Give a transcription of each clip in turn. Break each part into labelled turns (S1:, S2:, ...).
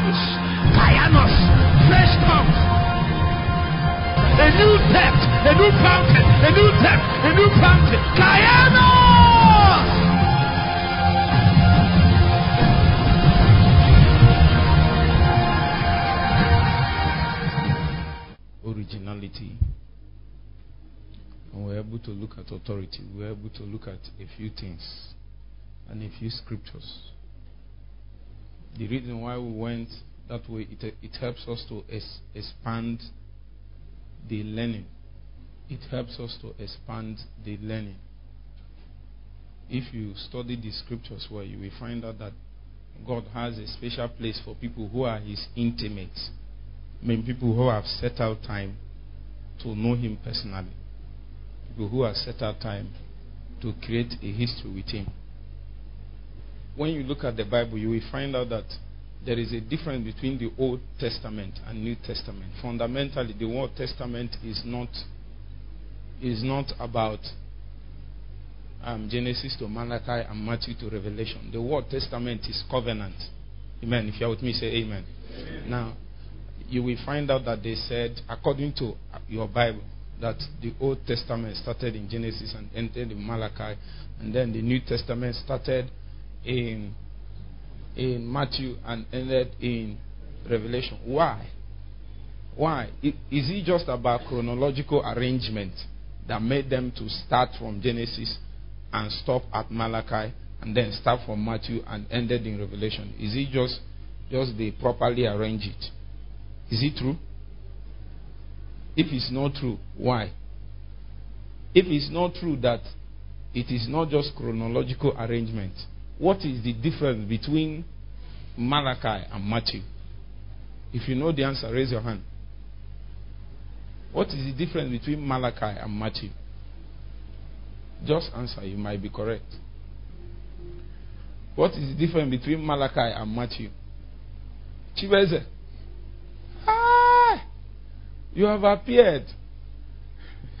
S1: tongues. Kainos. Fresh tongues. A new depth. A new fountain. A new depth. A new fountain. Kainos. Originality. And we're able to look at authority. We're able to look at a few things and a few scriptures. The reason why we went that way, it, it helps us to es- expand the learning. It helps us to expand the learning. If you study the scriptures well, you will find out that God has a special place for people who are His intimates. I mean, people who have set out time to know Him personally. People who have set out time to create a history with Him when you look at the Bible, you will find out that there is a difference between the Old Testament and New Testament. Fundamentally, the Old Testament is not is not about um, Genesis to Malachi and Matthew to Revelation. The Old Testament is covenant. Amen. If you are with me, say amen. amen. Now, you will find out that they said, according to your Bible, that the Old Testament started in Genesis and ended in Malachi, and then the New Testament started in in Matthew and ended in Revelation. Why? Why? Is it just about chronological arrangement that made them to start from Genesis and stop at Malachi and then start from Matthew and ended in Revelation? Is it just just they properly arrange it? Is it true? If it's not true, why? If it's not true that it is not just chronological arrangement, what is the difference between Malachi and Matthew? If you know the answer, raise your hand. What is the difference between Malachi and Matthew? Just answer, you might be correct. What is the difference between Malachi and Matthew? Chibeze. Ah, you have appeared.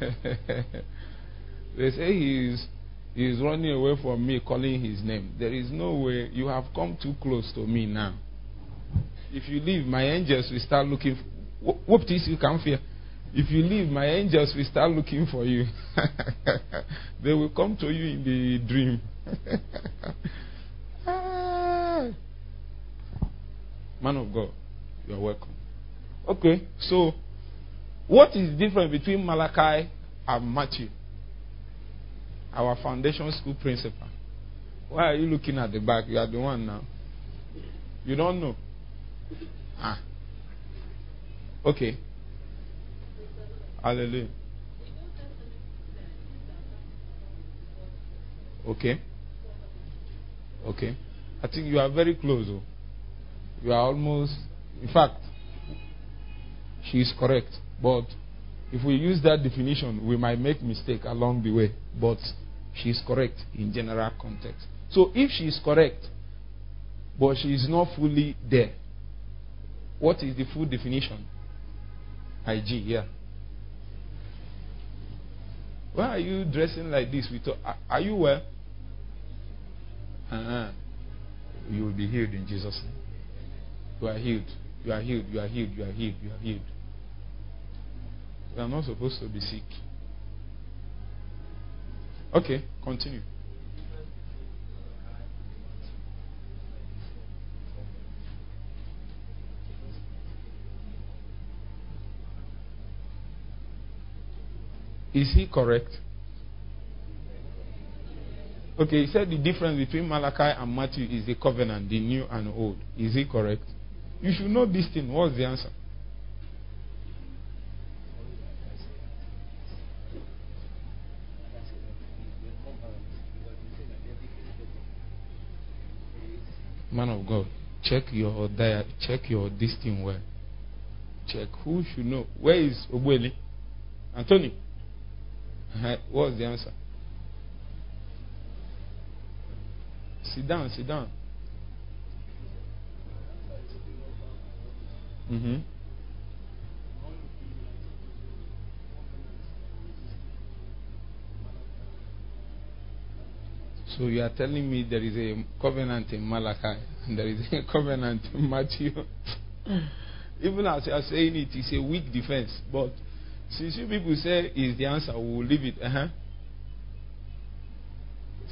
S1: they say he is he is running away from me, calling his name. There is no way. You have come too close to me now. If you leave, my angels will start looking. For, whoop this, you can't fear. If you leave, my angels will start looking for you. they will come to you in the dream. Ah. Man of God, you are welcome. Okay, so what is different between Malachi and Matthew? Our foundation school principal. Why are you looking at the back? You are the one now. You don't know. Ah. Okay. Hallelujah. Okay. Okay. I think you are very close. Oh. You are almost, in fact, she is correct. But if we use that definition, we might make mistake along the way. But she is correct in general context. So if she is correct, but she is not fully there, what is the full definition? IG, yeah. Why are you dressing like this? With, are you well? Uh-huh. You will be healed in Jesus' name. You are healed. You are healed. You are healed. You are healed. You are healed. You are not supposed to be sick. Okay, continue. Is he correct? Okay, he said the difference between Malachi and Matthew is the covenant, the new and old. Is he correct? You should know this thing. What's the answer? Man of God, check your diet, check your this thing well. Check who should know. Where is Obwele? Anthony. Uh-huh. What's the answer? Sit down, sit down. Mm-hmm. So you are telling me there is a covenant in Malachi and there is a covenant in Matthew. Even as you are saying it, it's a weak defense. But since you people say is the answer, we will leave it. Uh-huh.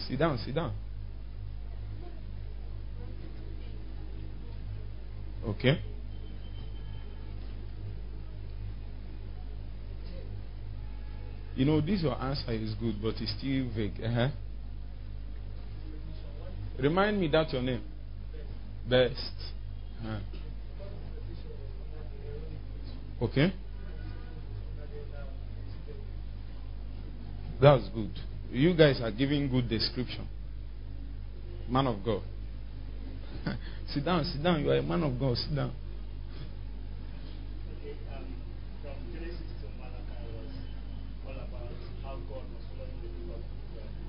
S1: Sit down, sit down. Okay. You know, this your answer is good, but it's still vague. Uh-huh. Remind me that your name. Best. Okay. That's good. You guys are giving good description. Man of God. sit down, sit down. You are a man of God. Sit down.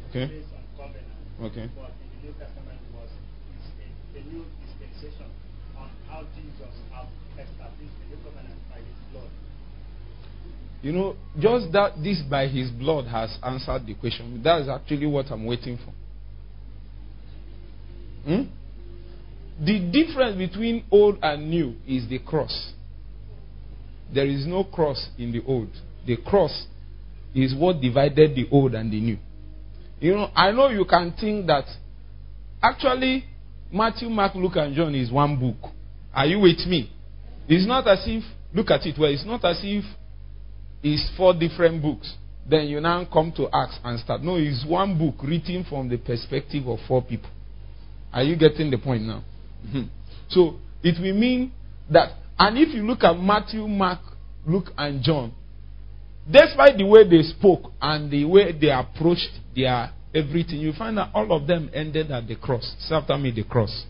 S1: Okay. Okay. But in the New Testament was new dispensation on how Jesus has established the new covenant by his blood. You know, just that this by his blood has answered the question. That is actually what I'm waiting for. Hmm? The difference between old and new is the cross. There is no cross in the old. The cross is what divided the old and the new. You know, I know you can think that actually Matthew, Mark, Luke, and John is one book. Are you with me? It's not as if, look at it, well, it's not as if it's four different books. Then you now come to Acts and start. No, it's one book written from the perspective of four people. Are you getting the point now? Mm-hmm. So it will mean that, and if you look at Matthew, Mark, Luke, and John, Despite the way they spoke and the way they approached their everything, you find that all of them ended at the cross. Say after me, the cross.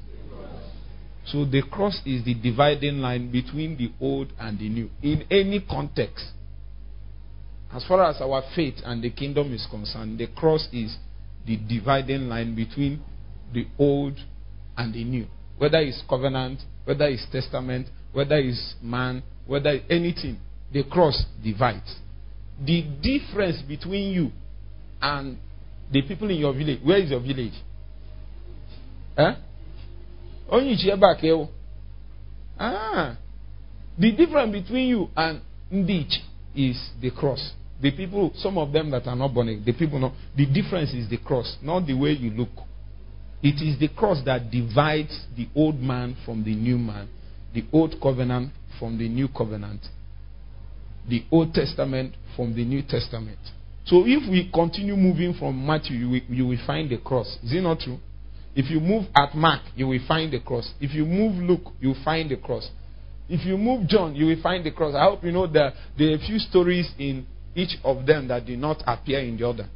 S1: So the cross is the dividing line between the old and the new in any context. As far as our faith and the kingdom is concerned, the cross is the dividing line between the old and the new. Whether it's covenant, whether it's testament, whether it's man, whether it's anything, the cross divides the difference between you and the people in your village. Where is your village? Huh? Only here. Ah. The difference between you and Ndich is the cross. The people, some of them that are not born, the people know, the difference is the cross, not the way you look. It is the cross that divides the old man from the new man, the old covenant from the new covenant the Old Testament from the New Testament. So if we continue moving from Matthew, you will, you will find the cross. Is it not true? If you move at Mark, you will find the cross. If you move Luke, you will find the cross. If you move John, you will find the cross. I hope you know that there are a few stories in each of them that did not appear in the other.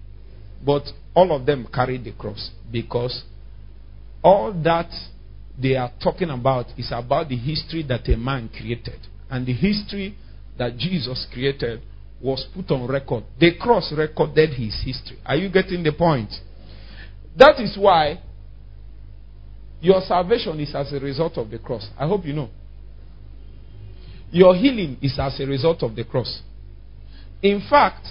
S1: But all of them carry the cross because all that they are talking about is about the history that a man created. And the history that Jesus created was put on record. The cross recorded his history. Are you getting the point? That is why your salvation is as a result of the cross. I hope you know. Your healing is as a result of the cross. In fact,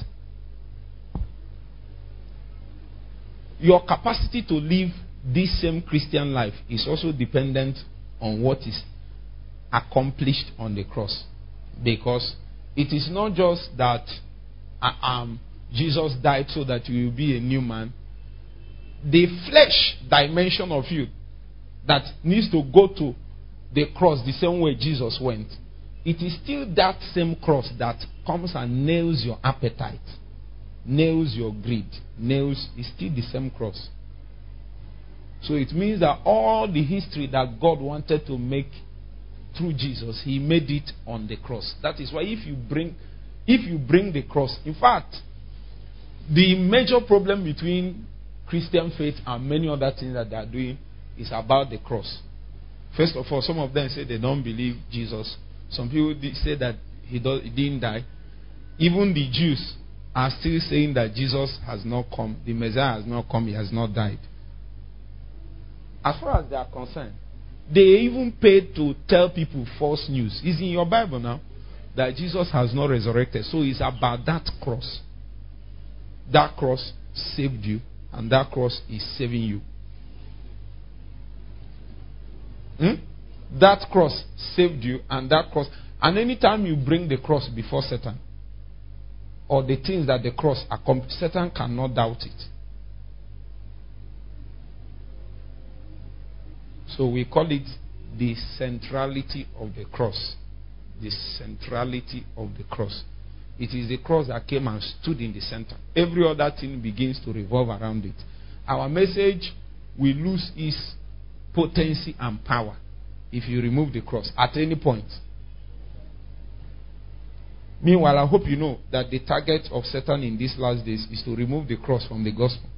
S1: your capacity to live this same Christian life is also dependent on what is accomplished on the cross. Because it is not just that uh, um, Jesus died so that you will be a new man. The flesh dimension of you that needs to go to the cross the same way Jesus went, it is still that same cross that comes and nails your appetite, nails your greed, nails, it's still the same cross. So it means that all the history that God wanted to make through Jesus, he made it on the cross. That is why if you bring if you bring the cross, in fact, the major problem between Christian faith and many other things that they are doing is about the cross. First of all, some of them say they don't believe Jesus. Some people say that he, he didn't die. Even the Jews are still saying that Jesus has not come, the Messiah has not come, he has not died. As far as they are concerned, they even paid to tell people false news. It's in your Bible now that Jesus has not resurrected. So it's about that cross. That cross saved you and that cross is saving you. Hmm? That cross saved you, and that cross. And anytime you bring the cross before Satan, or the things that the cross accomplishes, Satan cannot doubt it. So we call it the centrality of the cross. The centrality of the cross. It is the cross that came and stood in the center. Every other thing begins to revolve around it. Our message will lose its potency and power if you remove the cross at any point. Meanwhile, I hope you know that the target of Satan in these last days is to remove the cross from the gospel.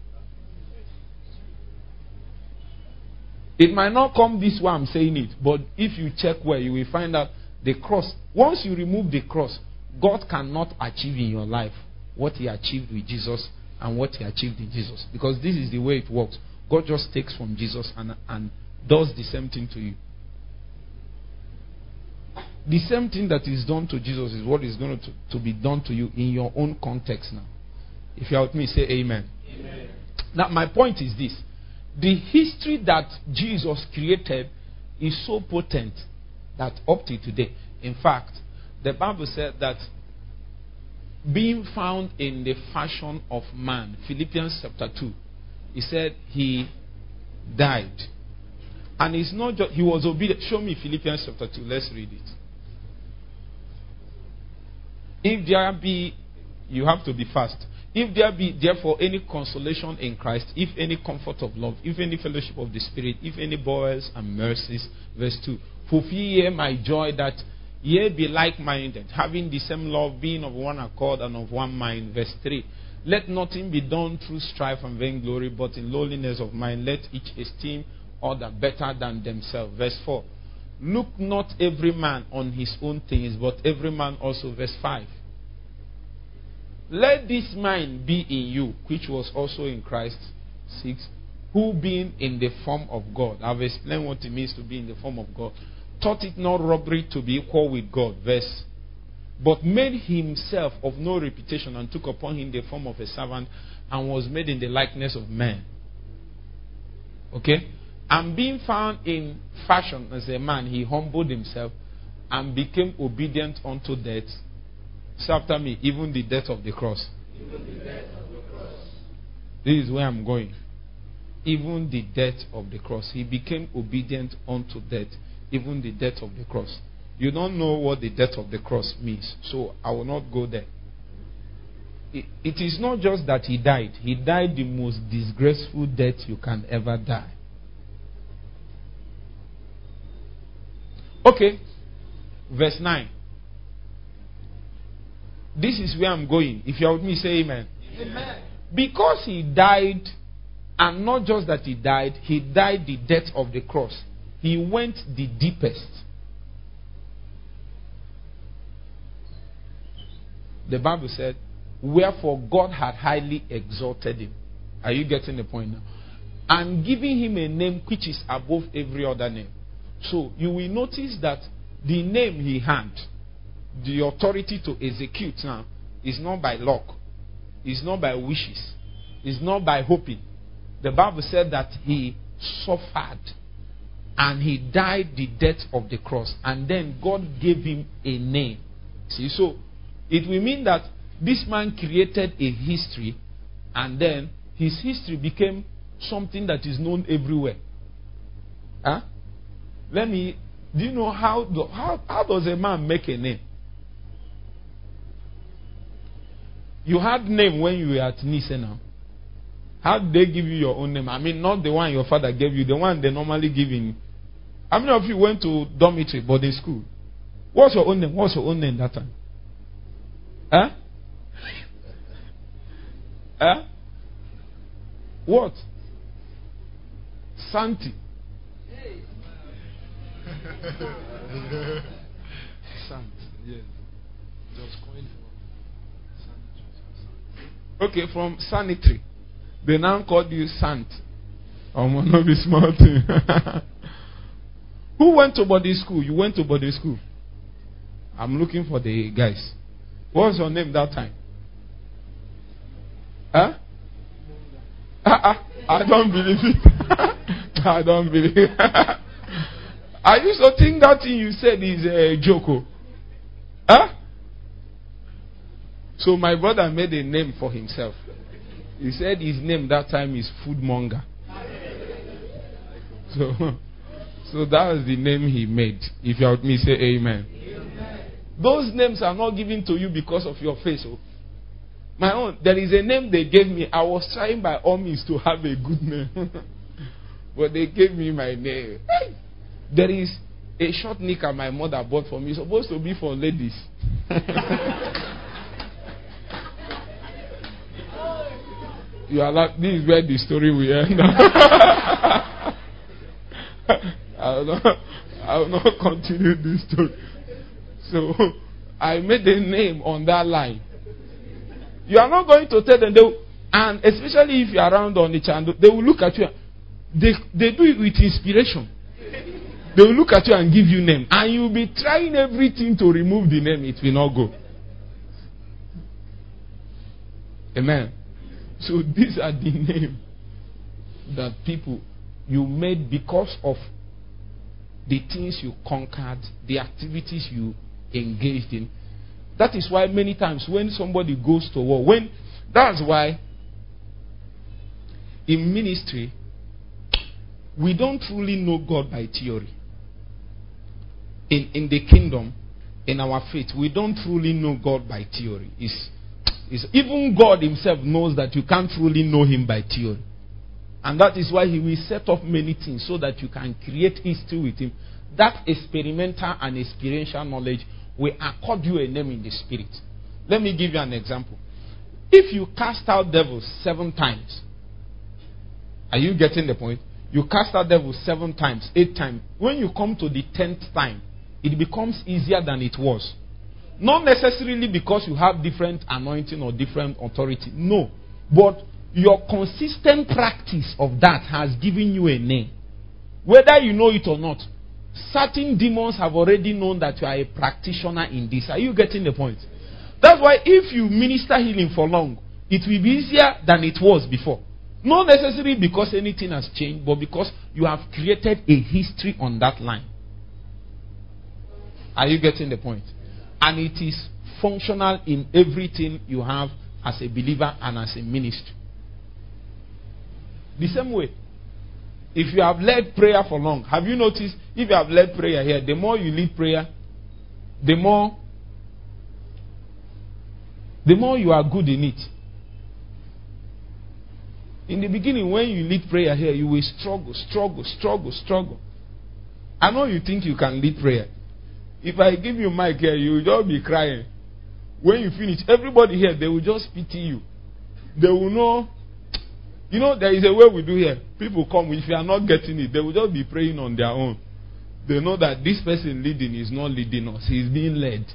S1: It might not come this way I'm saying it, but if you check where you will find out the cross. Once you remove the cross, God cannot achieve in your life what He achieved with Jesus and what He achieved in Jesus. Because this is the way it works. God just takes from Jesus and, and does the same thing to you. The same thing that is done to Jesus is what is going to, to be done to you in your own context now. If you are with me, say amen. amen. Now, my point is this the history that Jesus created is so potent that up to today, in fact, the Bible said that being found in the fashion of man, Philippians chapter 2, he said he died. And it's not just, he was obedient. Show me Philippians chapter 2. Let's read it. If there be, you have to be fast. If there be therefore any consolation in Christ, if any comfort of love, if any fellowship of the Spirit, if any bowels and mercies, verse 2, fulfill ye my joy that ye be like minded, having the same love, being of one accord and of one mind. Verse 3, let nothing be done through strife and vainglory, but in lowliness of mind, let each esteem other better than themselves. Verse 4, look not every man on his own things, but every man also. Verse 5, let this mind be in you, which was also in Christ 6, who being in the form of God. I've explained what it means to be in the form of God. Thought it not robbery to be equal with God. Verse. But made himself of no reputation and took upon him the form of a servant and was made in the likeness of man. Okay? And being found in fashion as a man, he humbled himself and became obedient unto death Say after me, even the death of the cross. Even the death of the cross. This is where I'm going. Even the death of the cross. He became obedient unto death, even the death of the cross. You don't know what the death of the cross means, so I will not go there. it, it is not just that he died, he died the most disgraceful death you can ever die. Okay, verse 9. This is where I'm going. If you're with me, say amen. amen. Because he died, and not just that he died, he died the death of the cross. He went the deepest. The Bible said, Wherefore God had highly exalted him. Are you getting the point now? And giving him a name which is above every other name. So you will notice that the name he had the authority to execute now is not by luck, it's not by wishes, it's not by hoping. The Bible said that he suffered and he died the death of the cross, and then God gave him a name. See, so it will mean that this man created a history, and then his history became something that is known everywhere. Huh? Let me. Do you know how, how, how does a man make a name? You had name when you were at Nice now. How did they give you your own name? I mean, not the one your father gave you, the one they normally give in. How many of you went to dormitory, boarding school? What's your own name? What's your own name that time? Huh? huh? What? Santi. Santi, yes. Just coined Okay, from sanitary. They now called you sant. Oh, not be smart. Who went to body school? You went to body school. I'm looking for the guys. What was your name that time? Huh? Ah, ah. I don't believe it. I don't believe it. I used to think that thing you said is a joke. Oh. Huh? So my brother made a name for himself. He said his name that time is Foodmonger. So, so that was the name he made. If you heard me say amen. amen. Those names are not given to you because of your face. Oh. My own, there is a name they gave me. I was trying by all means to have a good name. but they gave me my name. There is a short knicker my mother bought for me. It's supposed to be for ladies. you are like, this is where the story will end. I will not, I will not continue this story. So I made a name on that line. You are not going to tell them, they will, and especially if you are around on the channel, they will look at you. They, they do it with inspiration. They will look at you and give you name. And you will be trying everything to remove the name. It will not go. Amen. So these are the names that people you made because of the things you conquered, the activities you engaged in. That is why many times when somebody goes to war, when that's why in ministry we don't truly know God by theory. In in the kingdom, in our faith, we don't truly know God by theory. It's, it's, even God Himself knows that you can't truly know Him by theory. And that is why He will set up many things so that you can create history with Him. That experimental and experiential knowledge will accord you a name in the spirit. Let me give you an example. If you cast out devils seven times, are you getting the point? You cast out devils seven times, eight times. When you come to the tenth time, it becomes easier than it was. Not necessarily because you have different anointing or different authority. No. But your consistent practice of that has given you a name. Whether you know it or not, certain demons have already known that you are a practitioner in this. Are you getting the point? That's why if you minister healing for long, it will be easier than it was before. Not necessarily because anything has changed, but because you have created a history on that line. Are you getting the point? And it is functional in everything you have as a believer and as a minister. The same way, if you have led prayer for long, have you noticed if you have led prayer here, the more you lead prayer, the more the more you are good in it. In the beginning, when you lead prayer here, you will struggle, struggle, struggle, struggle. I know you think you can lead prayer. If I give you mic here, you will just be crying. When you finish, everybody here, they will just pity you. They will know you know, there is a way we do here. People come, if you are not getting it, they will just be praying on their own. They know that this person leading is not leading us, he is being led.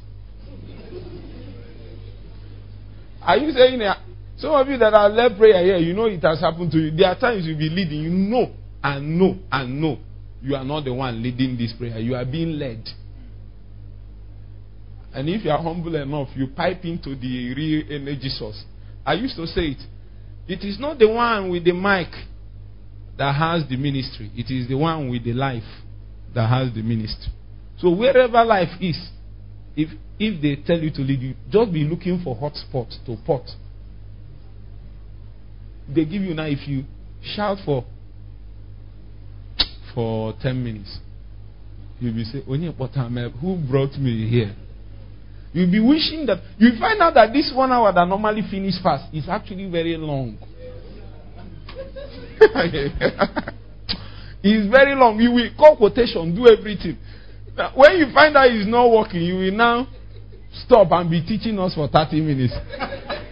S1: Are you saying that? Some of you that are led prayer here, you know it has happened to you. There are times you'll be leading, you know and know and know you are not the one leading this prayer. You are being led. And if you are humble enough, you pipe into the real energy source. I used to say it. It is not the one with the mic that has the ministry, it is the one with the life that has the ministry. So wherever life is, if if they tell you to lead you, just be looking for hot spots to pot. They give you now if you shout for for ten minutes, you'll be saying, who brought me here? You'll be wishing that you find out that this one hour that normally finish fast is actually very long. it's very long. You will call quotation, do everything. When you find out it's not working, you will now stop and be teaching us for 30 minutes.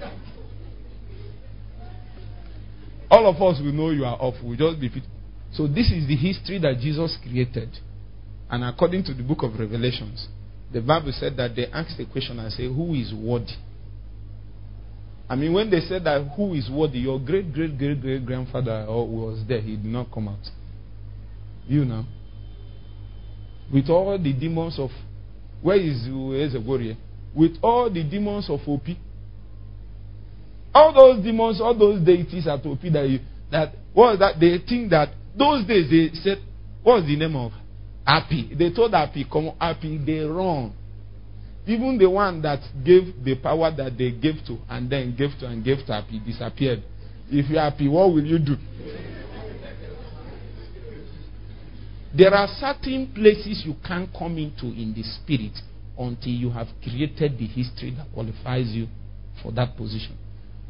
S1: All of us will know you are off. We'll just be fit. So this is the history that Jesus created. And according to the book of Revelations, the Bible said that they asked a question and say, Who is worthy? I mean, when they said that who is worthy, your great great great great grandfather was there, he did not come out. You know. With all the demons of where is Ezegorye? With all the demons of Opi. All those demons, all those deities at Opi that you, that was that? They think that those days they said, what was the name of Happy? They told Happy, come Happy, they run. Even the one that gave the power that they gave to and then gave to and gave to Happy disappeared. If you're happy, what will you do? There are certain places you can't come into in the spirit until you have created the history that qualifies you for that position.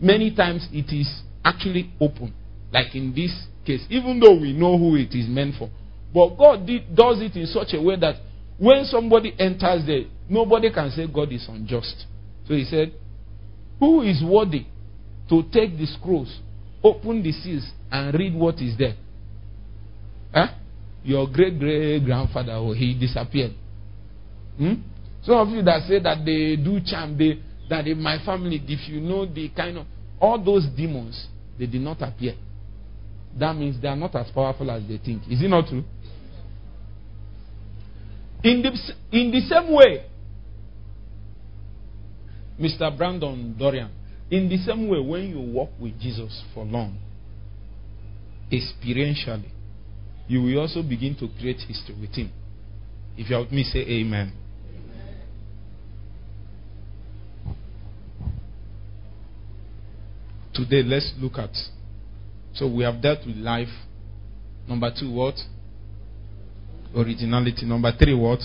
S1: Many times it is actually open, like in this case, even though we know who it is meant for. But God did, does it in such a way that when somebody enters there, nobody can say God is unjust. So he said, Who is worthy to take the scrolls, open the seals, and read what is there? Huh? Your great great grandfather, oh, he disappeared. Hmm? Some of you that say that they do charm, they, that in my family, if you know the kind of all those demons, they did not appear. That means they are not as powerful as they think. Is it not true? In the, in the same way, Mr. Brandon Dorian, in the same way, when you walk with Jesus for long, experientially, you will also begin to create history with Him. If you're with me, say Amen. Today, let's look at. So, we have dealt with life. Number two, what? Originality. Number three, what?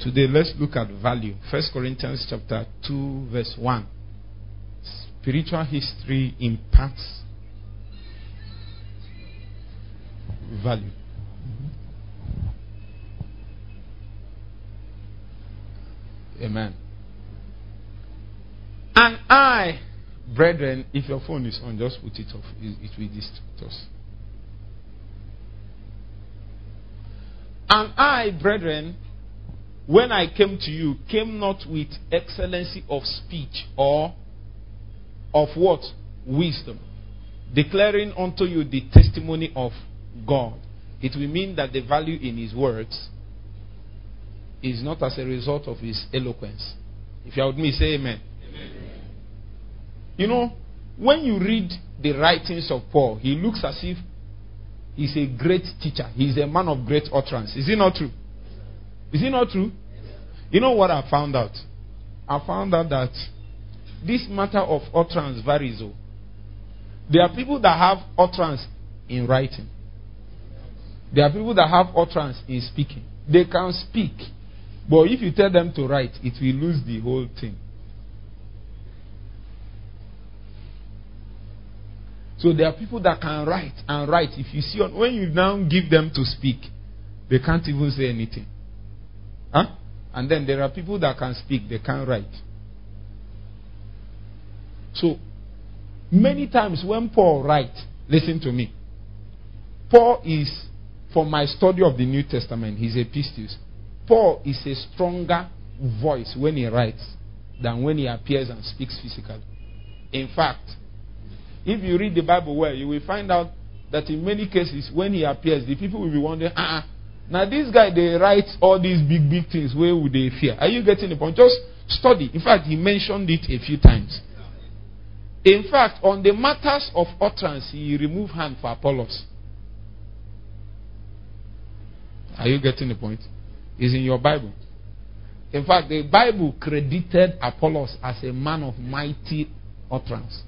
S1: Today, let's look at value. First Corinthians chapter 2, verse 1. Spiritual history impacts value. Amen. And I, brethren, if your phone is on, just put it off. It will distract us. And I, brethren, when I came to you, came not with excellency of speech or of what? Wisdom. Declaring unto you the testimony of God. It will mean that the value in his words is not as a result of his eloquence. If you are with me, say amen. amen. You know, when you read the writings of Paul, he looks as if he's a great teacher. He's a man of great utterance. Is it not true? Is it not true? You know what I found out? I found out that this matter of utterance varies. Oh. There are people that have utterance in writing. There are people that have utterance in speaking. They can speak, but if you tell them to write, it will lose the whole thing. So there are people that can write and write. If you see, when you now give them to speak, they can't even say anything. Huh? And then there are people that can speak, they can't write. So, many times when Paul writes, listen to me. Paul is, for my study of the New Testament, his epistles, Paul is a stronger voice when he writes than when he appears and speaks physically. In fact, if you read the Bible well, you will find out that in many cases, when he appears, the people will be wondering, ah, now this guy they write all these big big things. Where would they fear? Are you getting the point? Just study. In fact, he mentioned it a few times. In fact, on the matters of utterance, he removed hand for Apollos. Are you getting the point? It's in your Bible. In fact, the Bible credited Apollos as a man of mighty utterance.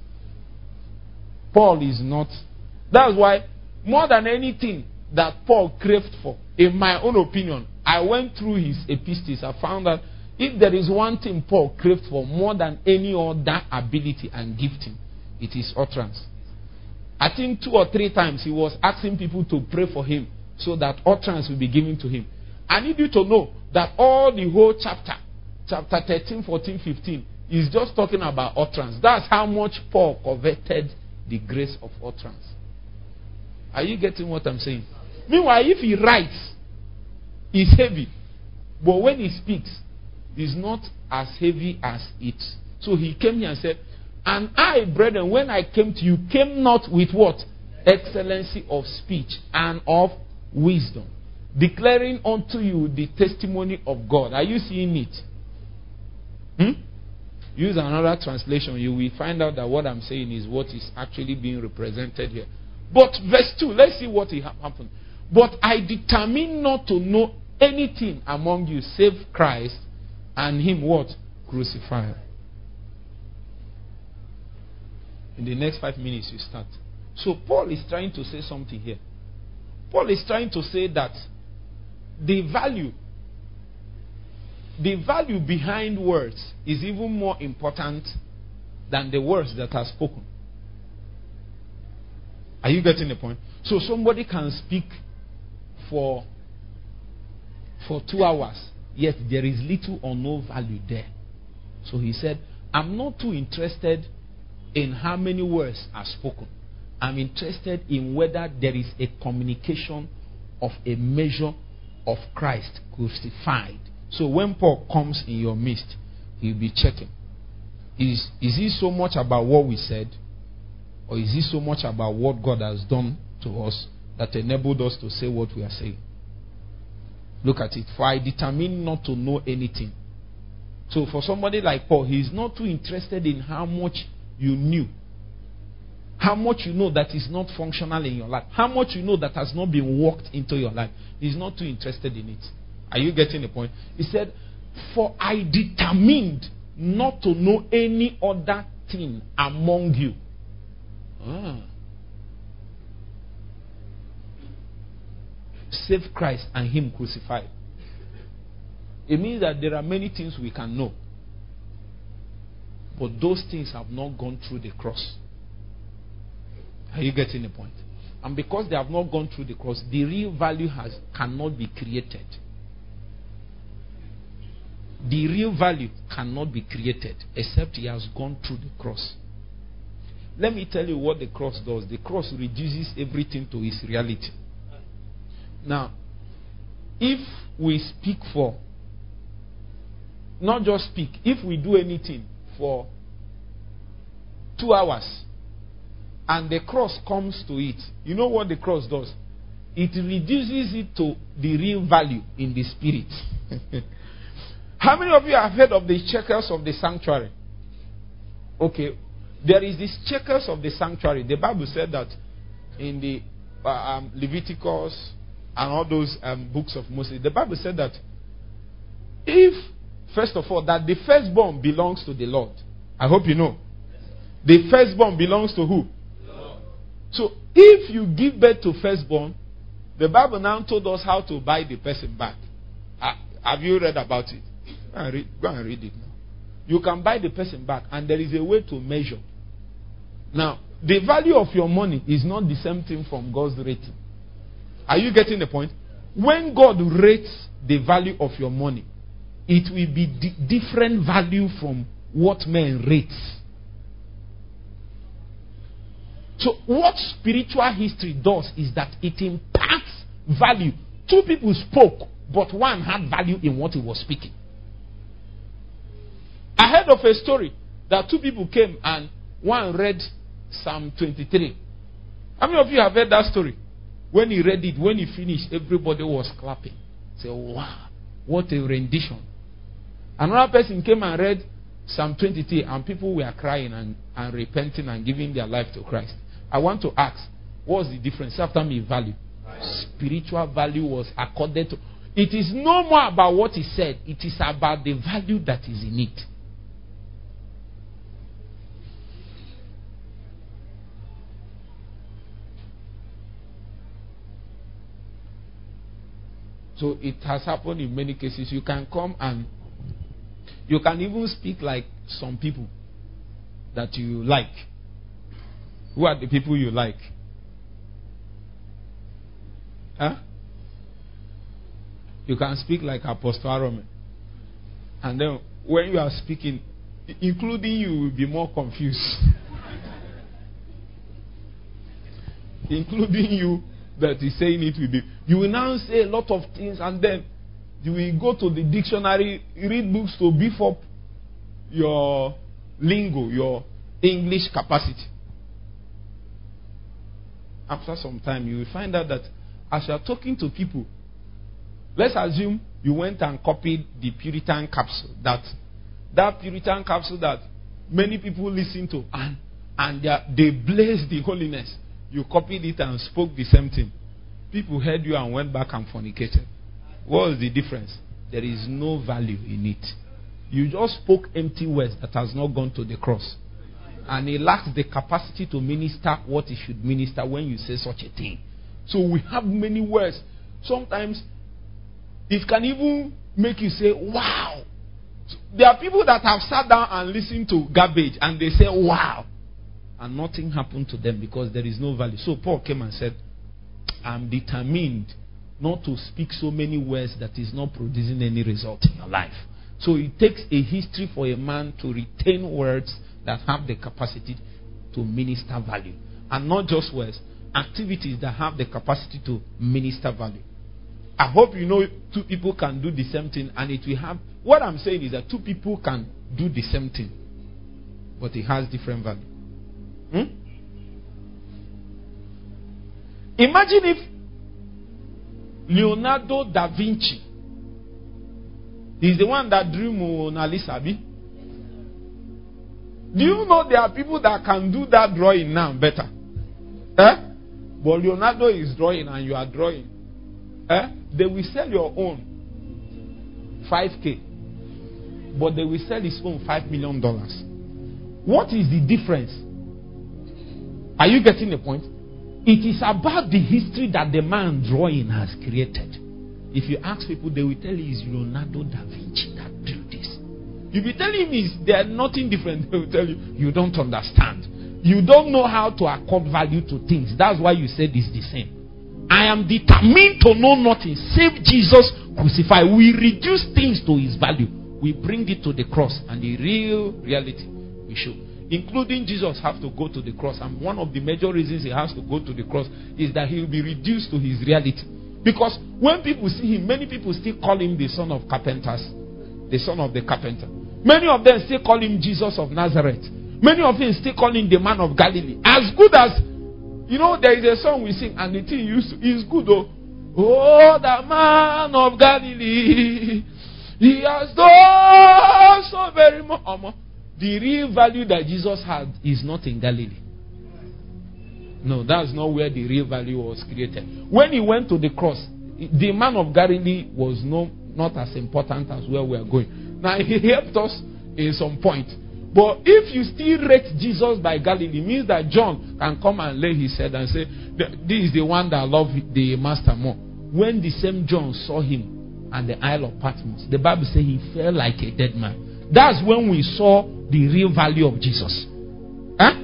S1: Paul is not. That's why, more than anything that Paul craved for, in my own opinion, I went through his epistles. I found that if there is one thing Paul craved for more than any other ability and gifting, it is utterance. I think two or three times he was asking people to pray for him so that utterance will be given to him. I need you to know that all the whole chapter, chapter 13, 14, 15, is just talking about utterance. That's how much Paul coveted the grace of utterance. Are you getting what I'm saying? Meanwhile, if he writes, it's heavy. But when he speaks, it's not as heavy as it. So he came here and said, And I, brethren, when I came to you, came not with what? Excellency of speech and of wisdom, declaring unto you the testimony of God. Are you seeing it? Hmm? Use another translation, you will find out that what I'm saying is what is actually being represented here. But verse 2, let's see what happened. But I determine not to know anything among you save Christ and Him what? Crucified. In the next five minutes, you start. So, Paul is trying to say something here. Paul is trying to say that the value, the value behind words is even more important than the words that are spoken. Are you getting the point? So somebody can speak for for two hours, yet there is little or no value there. So he said, I'm not too interested in how many words are spoken. I'm interested in whether there is a communication of a measure of Christ crucified. So when Paul comes in your midst, he'll be checking. Is, is it so much about what we said? Or is it so much about what God has done to us that enabled us to say what we are saying? Look at it. For I determined not to know anything. So for somebody like Paul, he is not too interested in how much you knew. How much you know that is not functional in your life. How much you know that has not been worked into your life. He's not too interested in it. Are you getting the point? He said, For I determined not to know any other thing among you. Ah. Save Christ and Him crucified. It means that there are many things we can know. But those things have not gone through the cross. Are you getting the point? And because they have not gone through the cross, the real value has cannot be created. The real value cannot be created except he has gone through the cross. Let me tell you what the cross does. The cross reduces everything to its reality. Now, if we speak for, not just speak, if we do anything for two hours and the cross comes to it, you know what the cross does? It reduces it to the real value in the spirit. How many of you have heard of the shekels of the sanctuary? Okay, there is this shekels of the sanctuary. The Bible said that in the uh, um, Leviticus and all those um, books of Moses, the Bible said that if, first of all, that the firstborn belongs to the Lord. I hope you know. The firstborn belongs to who? So if you give birth to firstborn, the Bible now told us how to buy the person back. Uh, have you read about it? Go and read, go and read it now. You can buy the person back, and there is a way to measure. Now, the value of your money is not the same thing from God's rating. Are you getting the point? When God rates the value of your money, it will be di- different value from what man rates. So, what spiritual history does is that it imparts value. Two people spoke, but one had value in what he was speaking. I heard of a story that two people came and one read Psalm 23. How many of you have heard that story? When he read it, when he finished, everybody was clapping. Say, wow, what a rendition. Another person came and read Psalm 23, and people were crying and, and repenting and giving their life to Christ. I want to ask, what's the difference? After me, value. Spiritual value was accorded to. It is no more about what he said, it is about the value that is in it. So it has happened in many cases. You can come and you can even speak like some people that you like. Who are the people you like? Huh? You can speak like Apostle Aaron. And then when you are speaking, including you will be more confused. including you that is saying it will be. You will now say a lot of things and then you will go to the dictionary, read books to beef up your lingo, your English capacity. After some time, you will find out that as you are talking to people, let's assume you went and copied the Puritan capsule that that Puritan capsule that many people listen to and and they, they blaze the holiness you copied it and spoke the same thing. People heard you and went back and fornicated. What is the difference? There is no value in it. You just spoke empty words that has not gone to the cross. And it lacks the capacity to minister what it should minister when you say such a thing. So we have many words. Sometimes it can even make you say, wow. There are people that have sat down and listened to garbage and they say, wow. And nothing happened to them because there is no value. So Paul came and said, I'm determined not to speak so many words that is not producing any result in your life. So it takes a history for a man to retain words that have the capacity to minister value. And not just words, activities that have the capacity to minister value. I hope you know two people can do the same thing and it will have. What I'm saying is that two people can do the same thing, but it has different value. Hmm? Imagine if Leonardo da Vinci is the one that drew Mona Lisa. Do you know there are people that can do that drawing now better? Eh? But Leonardo is drawing and you are drawing. Eh? They will sell your own 5k, but they will sell his own 5 million dollars. What is the difference? Are you getting the point? It is about the history that the man drawing has created. If you ask people, they will tell you it's Leonardo da Vinci that drew this. You'll be telling me there's nothing different. They will tell you, you don't understand. You don't know how to accord value to things. That's why you said it's the same. I am determined to know nothing save Jesus crucified. We reduce things to his value. We bring it to the cross and the real reality we show. Including Jesus have to go to the cross. And one of the major reasons he has to go to the cross is that he will be reduced to his reality. Because when people see him, many people still call him the son of carpenters, the son of the carpenter. Many of them still call him Jesus of Nazareth. Many of them still call him the man of Galilee. As good as you know, there is a song we sing, and the thing used to, is good though. Oh, the man of Galilee, he has done so very much. The real value that Jesus had is not in Galilee. No, that's not where the real value was created. When he went to the cross, the man of Galilee was no, not as important as where we are going. Now, he helped us in some point. But if you still rate Jesus by Galilee, means that John can come and lay his head and say, This is the one that loved the master more. When the same John saw him at the Isle of Patmos, the Bible says he fell like a dead man. That's when we saw the real value of Jesus. Huh?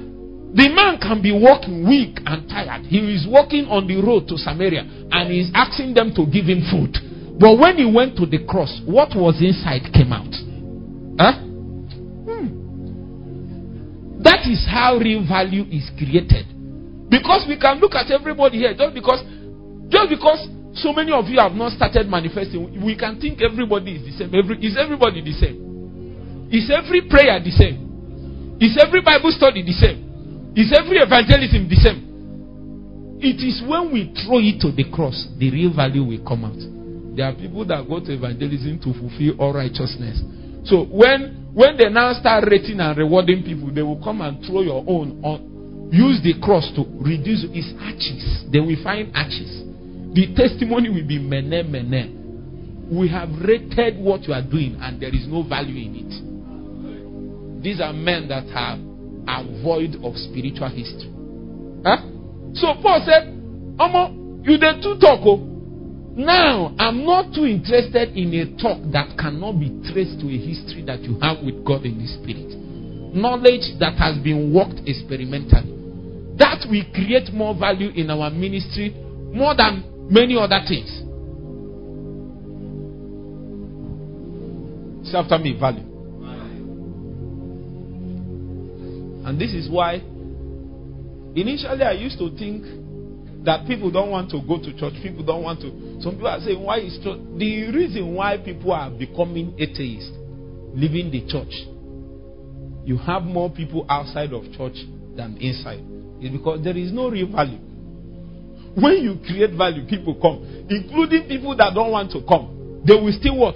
S1: The man can be walking weak and tired. He is walking on the road to Samaria and he's asking them to give him food. But when he went to the cross, what was inside came out. Huh? Hmm. That is how real value is created. Because we can look at everybody here just because just because so many of you have not started manifesting, we can think everybody is the same. Every, is everybody the same? Is every prayer the same? Is every Bible study the same? Is every evangelism the same? It is when we throw it to the cross, the real value will come out. There are people that go to evangelism to fulfill all righteousness. So when when they now start rating and rewarding people, they will come and throw your own on. Use the cross to reduce its arches. They will find arches. The testimony will be mene mene. We have rated what you are doing, and there is no value in it. These are men that have are void of spiritual history. Huh? So Paul said, Omo, you the two talk. Oh. Now, I'm not too interested in a talk that cannot be traced to a history that you have with God in the Spirit. Knowledge that has been worked experimentally. That will create more value in our ministry more than many other things. Say after me, value. And this is why initially I used to think that people don't want to go to church. People don't want to. Some people are saying, why is church? The reason why people are becoming atheists, leaving the church, you have more people outside of church than inside. Is because there is no real value. When you create value, people come, including people that don't want to come. They will still what?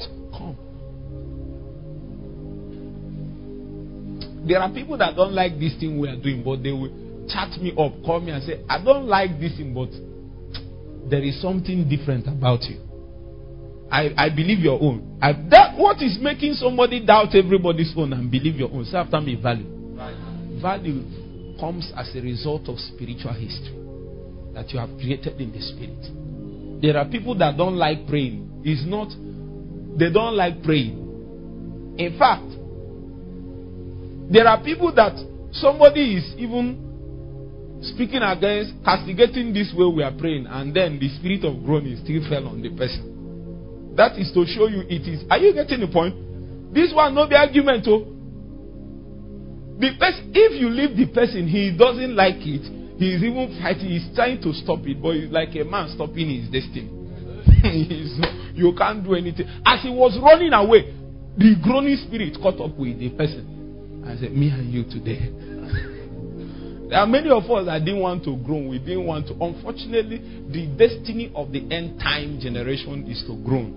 S1: There are people that don't like this thing we are doing, but they will chat me up, call me and say, I don't like this thing, but there is something different about you. I, I believe your own. I, that what is making somebody doubt everybody's own and believe your own. Say after me value. Right. Value comes as a result of spiritual history that you have created in the spirit. There are people that don't like praying. It's not they don't like praying. In fact, there are people that somebody is even speaking against, castigating this way we are praying, and then the spirit of groaning still fell on the person. That is to show you it is. Are you getting the point? This one no be argument. Oh. The person, if you leave the person, he doesn't like it. He is even fighting. He's trying to stop it, but like a man stopping his destiny. you can't do anything. As he was running away, the groaning spirit caught up with the person. I said, Me and you today. there are many of us that didn't want to grow. We didn't want to. Unfortunately, the destiny of the end time generation is to grow.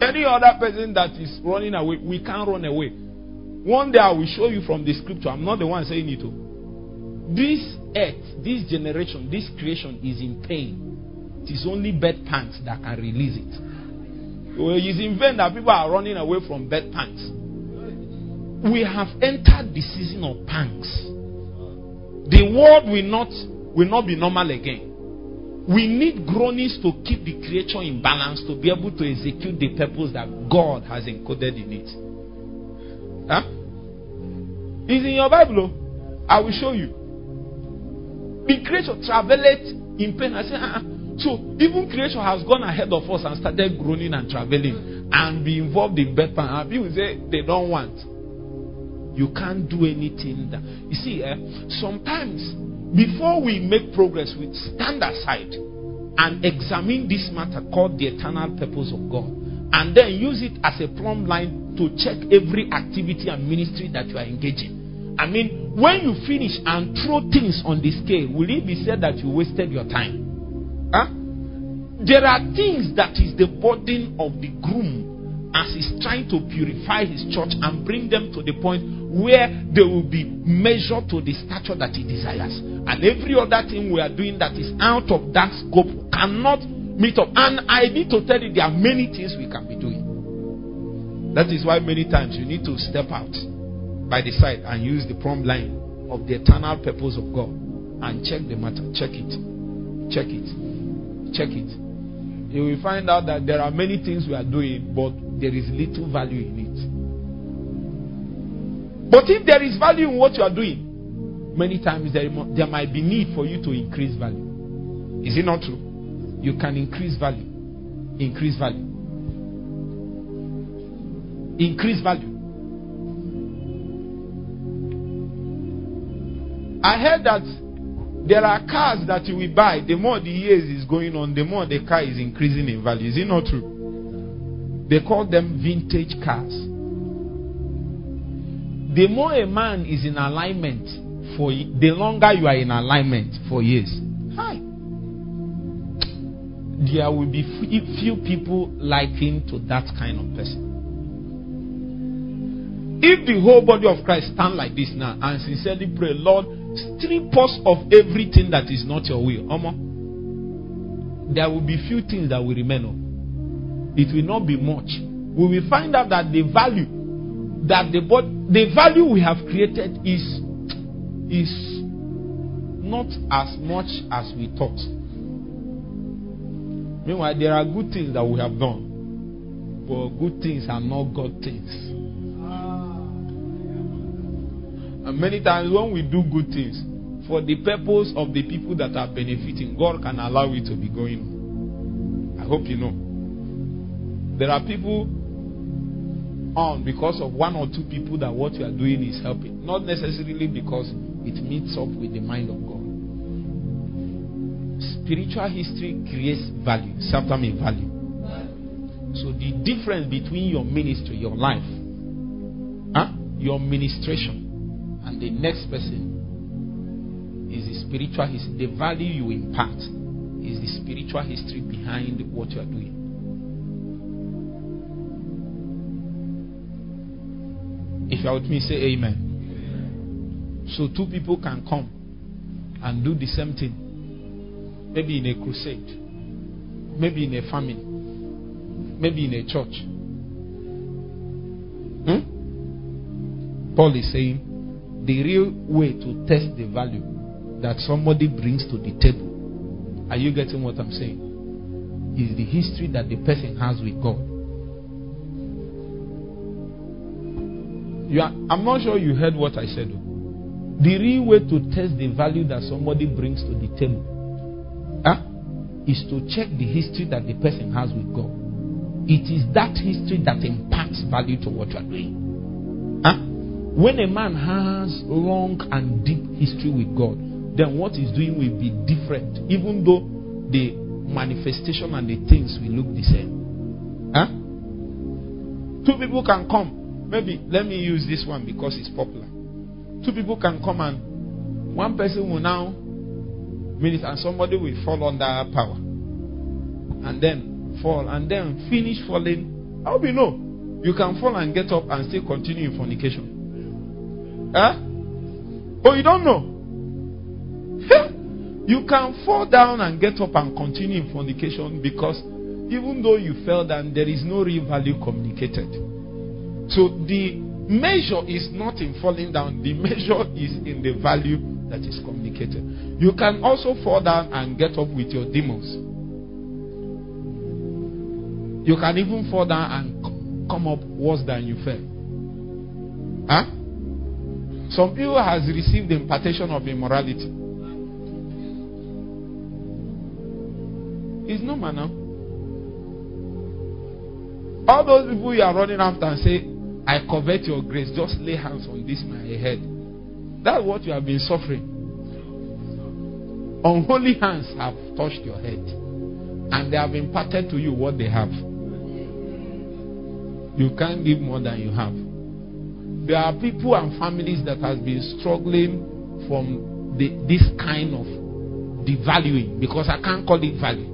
S1: Any other person that is running away, we can't run away. One day I will show you from the scripture. I'm not the one saying it. To. This earth, this generation, this creation is in pain. It is only birth pangs that can release it. It is in vain that people are running away from birth pangs we have entered the season of pangs. The world will not will not be normal again. We need groanings to keep the creature in balance to be able to execute the purpose that God has encoded in it. Huh? It's in your Bible. Oh. I will show you. The creature traveled in pain. I said, uh-uh. so even creation has gone ahead of us and started groaning and traveling and be involved in birth And people say they don't want. You can't do anything. That, you see, eh, sometimes before we make progress, we stand aside and examine this matter called the eternal purpose of God, and then use it as a plumb line to check every activity and ministry that you are engaging. I mean, when you finish and throw things on the scale, will it be said that you wasted your time? Huh? There are things that is the burden of the groom as he's trying to purify his church and bring them to the point where they will be measured to the stature that he desires. And every other thing we are doing that is out of that scope cannot meet up. And I need to tell you, there are many things we can be doing. That is why many times you need to step out by the side and use the plumb line of the eternal purpose of God and check the matter. Check it. Check it. Check it. You will find out that there are many things we are doing, but there is little value in it. But if there is value in what you are doing, many times there, there might be need for you to increase value. Is it not true? You can increase value. Increase value. Increase value. I heard that there are cars that you will buy. The more the years is going on, the more the car is increasing in value. Is it not true? They call them vintage cars the more a man is in alignment for the longer you are in alignment for years. Hi. There will be few people liking to that kind of person. If the whole body of Christ stand like this now and sincerely pray, Lord, strip us of everything that is not your will. Omo, there will be few things that will remain. Oh. It will not be much. We will find out that the value that the body, the value we have created is is not as much as we thought. Meanwhile, there are good things that we have done, but good things are not God things. And many times when we do good things, for the purpose of the people that are benefiting, God can allow it to be going. I hope you know. There are people on because of one or two people that what you are doing is helping. Not necessarily because it meets up with the mind of God. Spiritual history creates value. After me, value. So the difference between your ministry, your life, huh, your ministration, and the next person is the spiritual history. The value you impart is the spiritual history behind what you are doing. If you are with me, say amen. So two people can come and do the same thing. Maybe in a crusade, maybe in a family, maybe in a church. Hmm? Paul is saying the real way to test the value that somebody brings to the table. Are you getting what I'm saying? Is the history that the person has with God. Are, I'm not sure you heard what I said. Oh. The real way to test the value that somebody brings to the table huh, is to check the history that the person has with God. It is that history that imparts value to what you are doing. Huh? When a man has long and deep history with God, then what he's doing will be different, even though the manifestation and the things will look the same. Huh? Two people can come maybe let me use this one because it's popular. Two people can come and one person will now minister and somebody will fall under power. And then fall and then finish falling. How do you know? You can fall and get up and still continue in fornication. Huh? Oh, you don't know? you can fall down and get up and continue in fornication because even though you fell down, there is no real value communicated. So the measure is not in falling down, the measure is in the value that is communicated. You can also fall down and get up with your demons. You can even fall down and come up worse than you fell. Huh? Some people has received the impartation of immorality. It's no manner. All those people you are running after and say, I covet your grace. Just lay hands on this my head. That's what you have been suffering. Unholy hands have touched your head. And they have imparted to you what they have. You can't give more than you have. There are people and families that have been struggling from the, this kind of devaluing because I can't call it value.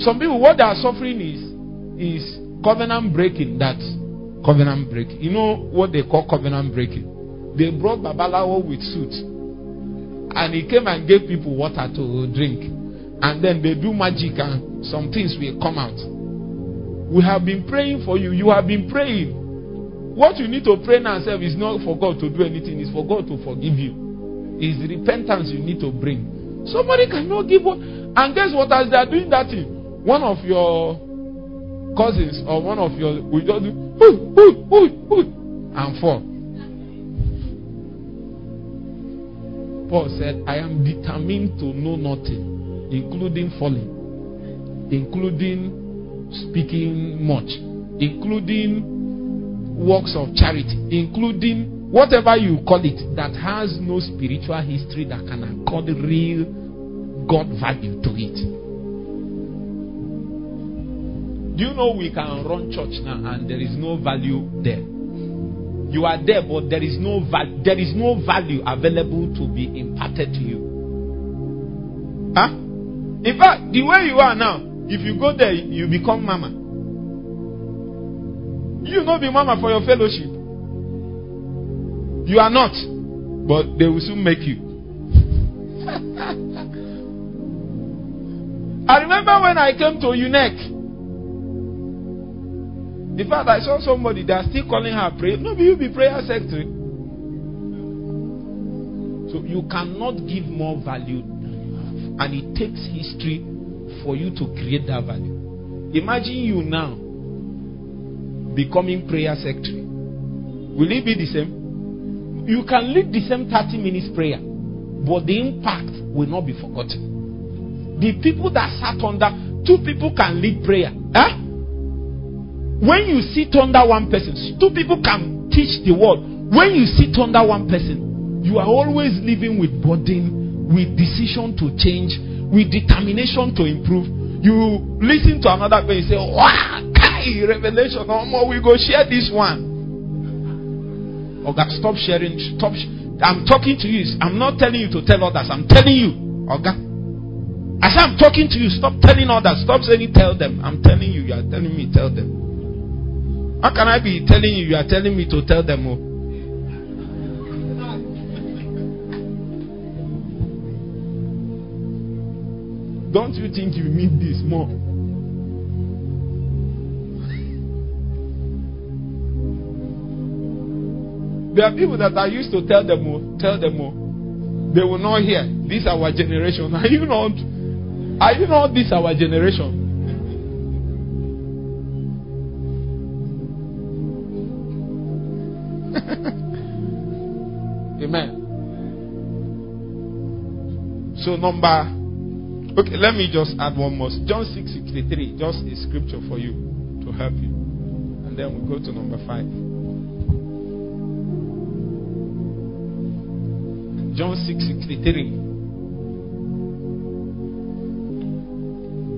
S1: Some people, what they are suffering is is covenant breaking that covenant breaking. You know what they call covenant breaking? They brought Babalawo with suit. And he came and gave people water to drink. And then they do magic and some things will come out. We have been praying for you. You have been praying. What you need to pray now is not for God to do anything, it's for God to forgive you. It's repentance you need to bring. Somebody cannot give up. And guess what? As they are doing that thing, one of your cousins or one of your will just do hoo, hoo, hoo, hoo, and fall. Paul said, I am determined to know nothing, including falling, including speaking much, including works of charity, including whatever you call it that has no spiritual history that can accord real God value to it. Do you know we can run church now and there is no value there? You are there, but there is no value. There is no value available to be imparted to you. Huh? In fact, the way you are now, if you go there, you become mama. You not be mama for your fellowship. You are not, but they will soon make you. I remember when I came to UNEC. In fact, I saw somebody that's still calling her prayer. No, you be prayer secretary. So you cannot give more value. And it takes history for you to create that value. Imagine you now becoming prayer secretary. Will it be the same? You can lead the same 30 minutes prayer, but the impact will not be forgotten. The people that sat under, two people can lead prayer. Huh? When you sit under one person, two people can teach the world. When you sit under one person, you are always living with burden, with decision to change, with determination to improve. You listen to another person say, Wow, Kai, revelation, no more, we go share this one. Okay, stop sharing. Stop. I'm talking to you. I'm not telling you to tell others. I'm telling you. Okay. As I'm talking to you, stop telling others. Stop saying tell them. I'm telling you. You are telling me tell them. How can I be telling you? You are telling me to tell them more. Don't you think you need this more? There are people that I used to tell them more, tell them more. They will not hear. This our generation. Are you not? Are you not this our generation? So number Okay, let me just add one more. John 6 63, just a scripture for you to help you. And then we'll go to number 5. John 6 63.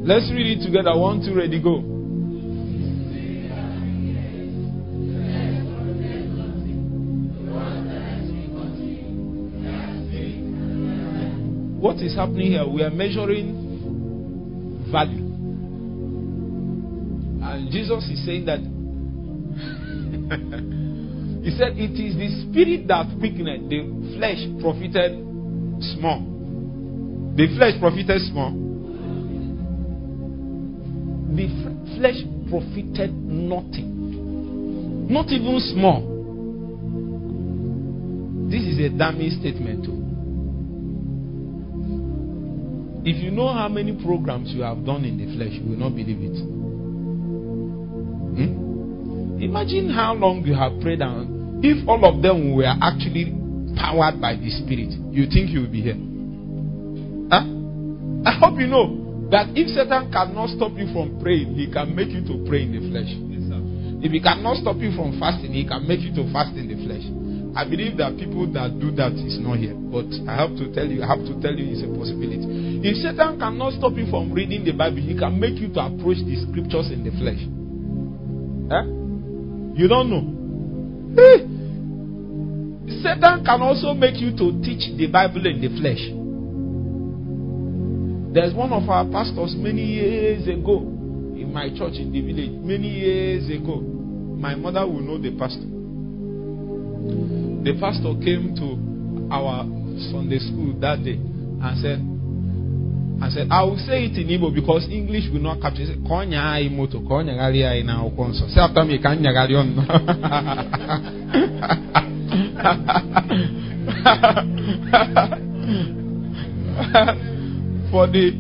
S1: Let's read it together. One, two, ready, go. What is happening here? We are measuring value. And Jesus is saying that He said, It is the spirit that quickened, the flesh profited small. The flesh profited small. The f- flesh profited nothing. Not even small. This is a damning statement, too. If you know how many programs you have done in the flesh, you will not believe it. Hmm? Imagine how long you have prayed, and if all of them were actually powered by the Spirit, you think you will be here? Huh? I hope you know that if Satan cannot stop you from praying, he can make you to pray in the flesh. Yes, if he cannot stop you from fasting, he can make you to fast in the flesh. I believe that people that do that is not here. But I have to tell you, I have to tell you it's a possibility. If Satan cannot stop you from reading the Bible, he can make you to approach the scriptures in the flesh. Eh? You don't know. Hey. Satan can also make you to teach the Bible in the flesh. There's one of our pastors many years ago in my church in the village. Many years ago. My mother will know the pastor the pastor came to our Sunday school that day and said, I said, I will say it in Igbo because English will not capture it. Konya ai moto, konya gali ai na ukonso. Say after me, kanya gali on. For the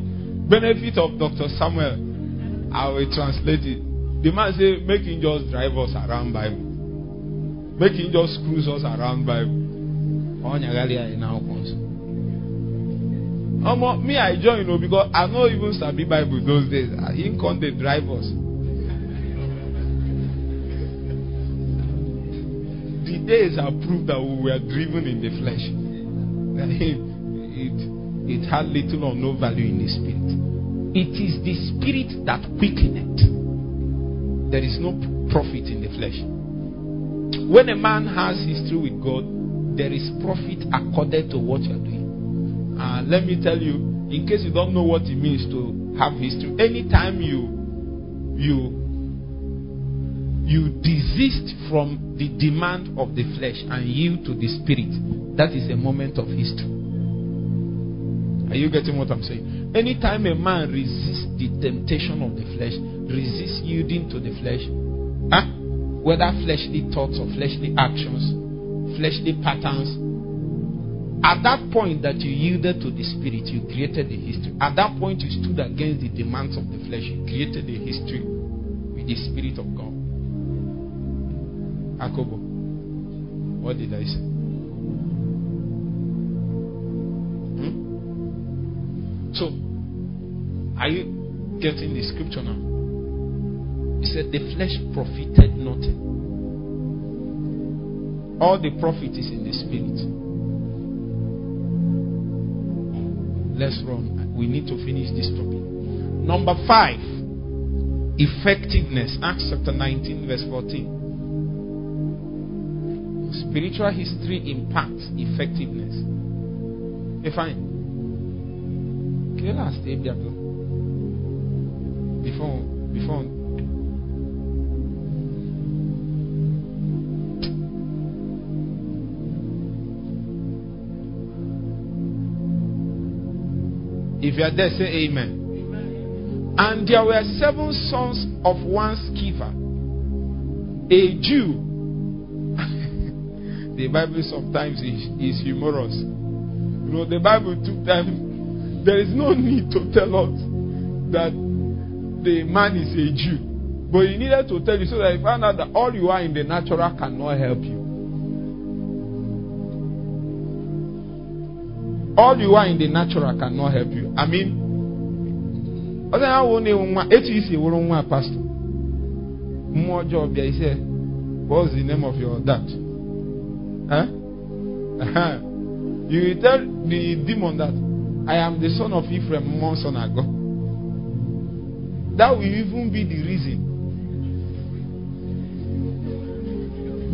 S1: benefit of Dr. Samuel, I will translate it. The man said, make him just drive us around Bible. Him just cruise us around Bible. Um, me, I join, you know, because I know even Sabi Bible those days. He can't they drive us. The days have proved that we were driven in the flesh. It, it had little or no value in the spirit. It is the spirit that quickeneth. There is no profit in the flesh. When a man has history with God, there is profit according to what you're doing. Uh, let me tell you, in case you don't know what it means to have history, anytime you you you desist from the demand of the flesh and yield to the spirit, that is a moment of history. Are you getting what I'm saying? Anytime a man resists the temptation of the flesh, resists yielding to the flesh, huh? Whether fleshly thoughts or fleshly actions, fleshly patterns. At that point that you yielded to the Spirit, you created a history. At that point, you stood against the demands of the flesh, you created a history with the Spirit of God. Akobo, what did I say? Hmm? So, are you getting the scripture now? He said, The flesh profited nothing. All the profit is in the spirit. Let's run. We need to finish this topic. Number five, effectiveness. Acts chapter 19, verse 14. Spiritual history impacts effectiveness. Hey, fine. Before, before If you are there, say amen. And there were seven sons of one Sceva, a Jew. the Bible sometimes is, is humorous. You know, the Bible took time. There is no need to tell us that the man is a Jew. But he needed to tell you so that you find out that all you are in the natural cannot help you. All you are in the natural cannot help you. I mean, ọsẹ yà wọ ne nwa etu isi pastor mmụọ ọjọọ bịa what's the name of your dad huh? You will tell the demon that I am the son of Ephraim nsọ na-agọ that will even be the reason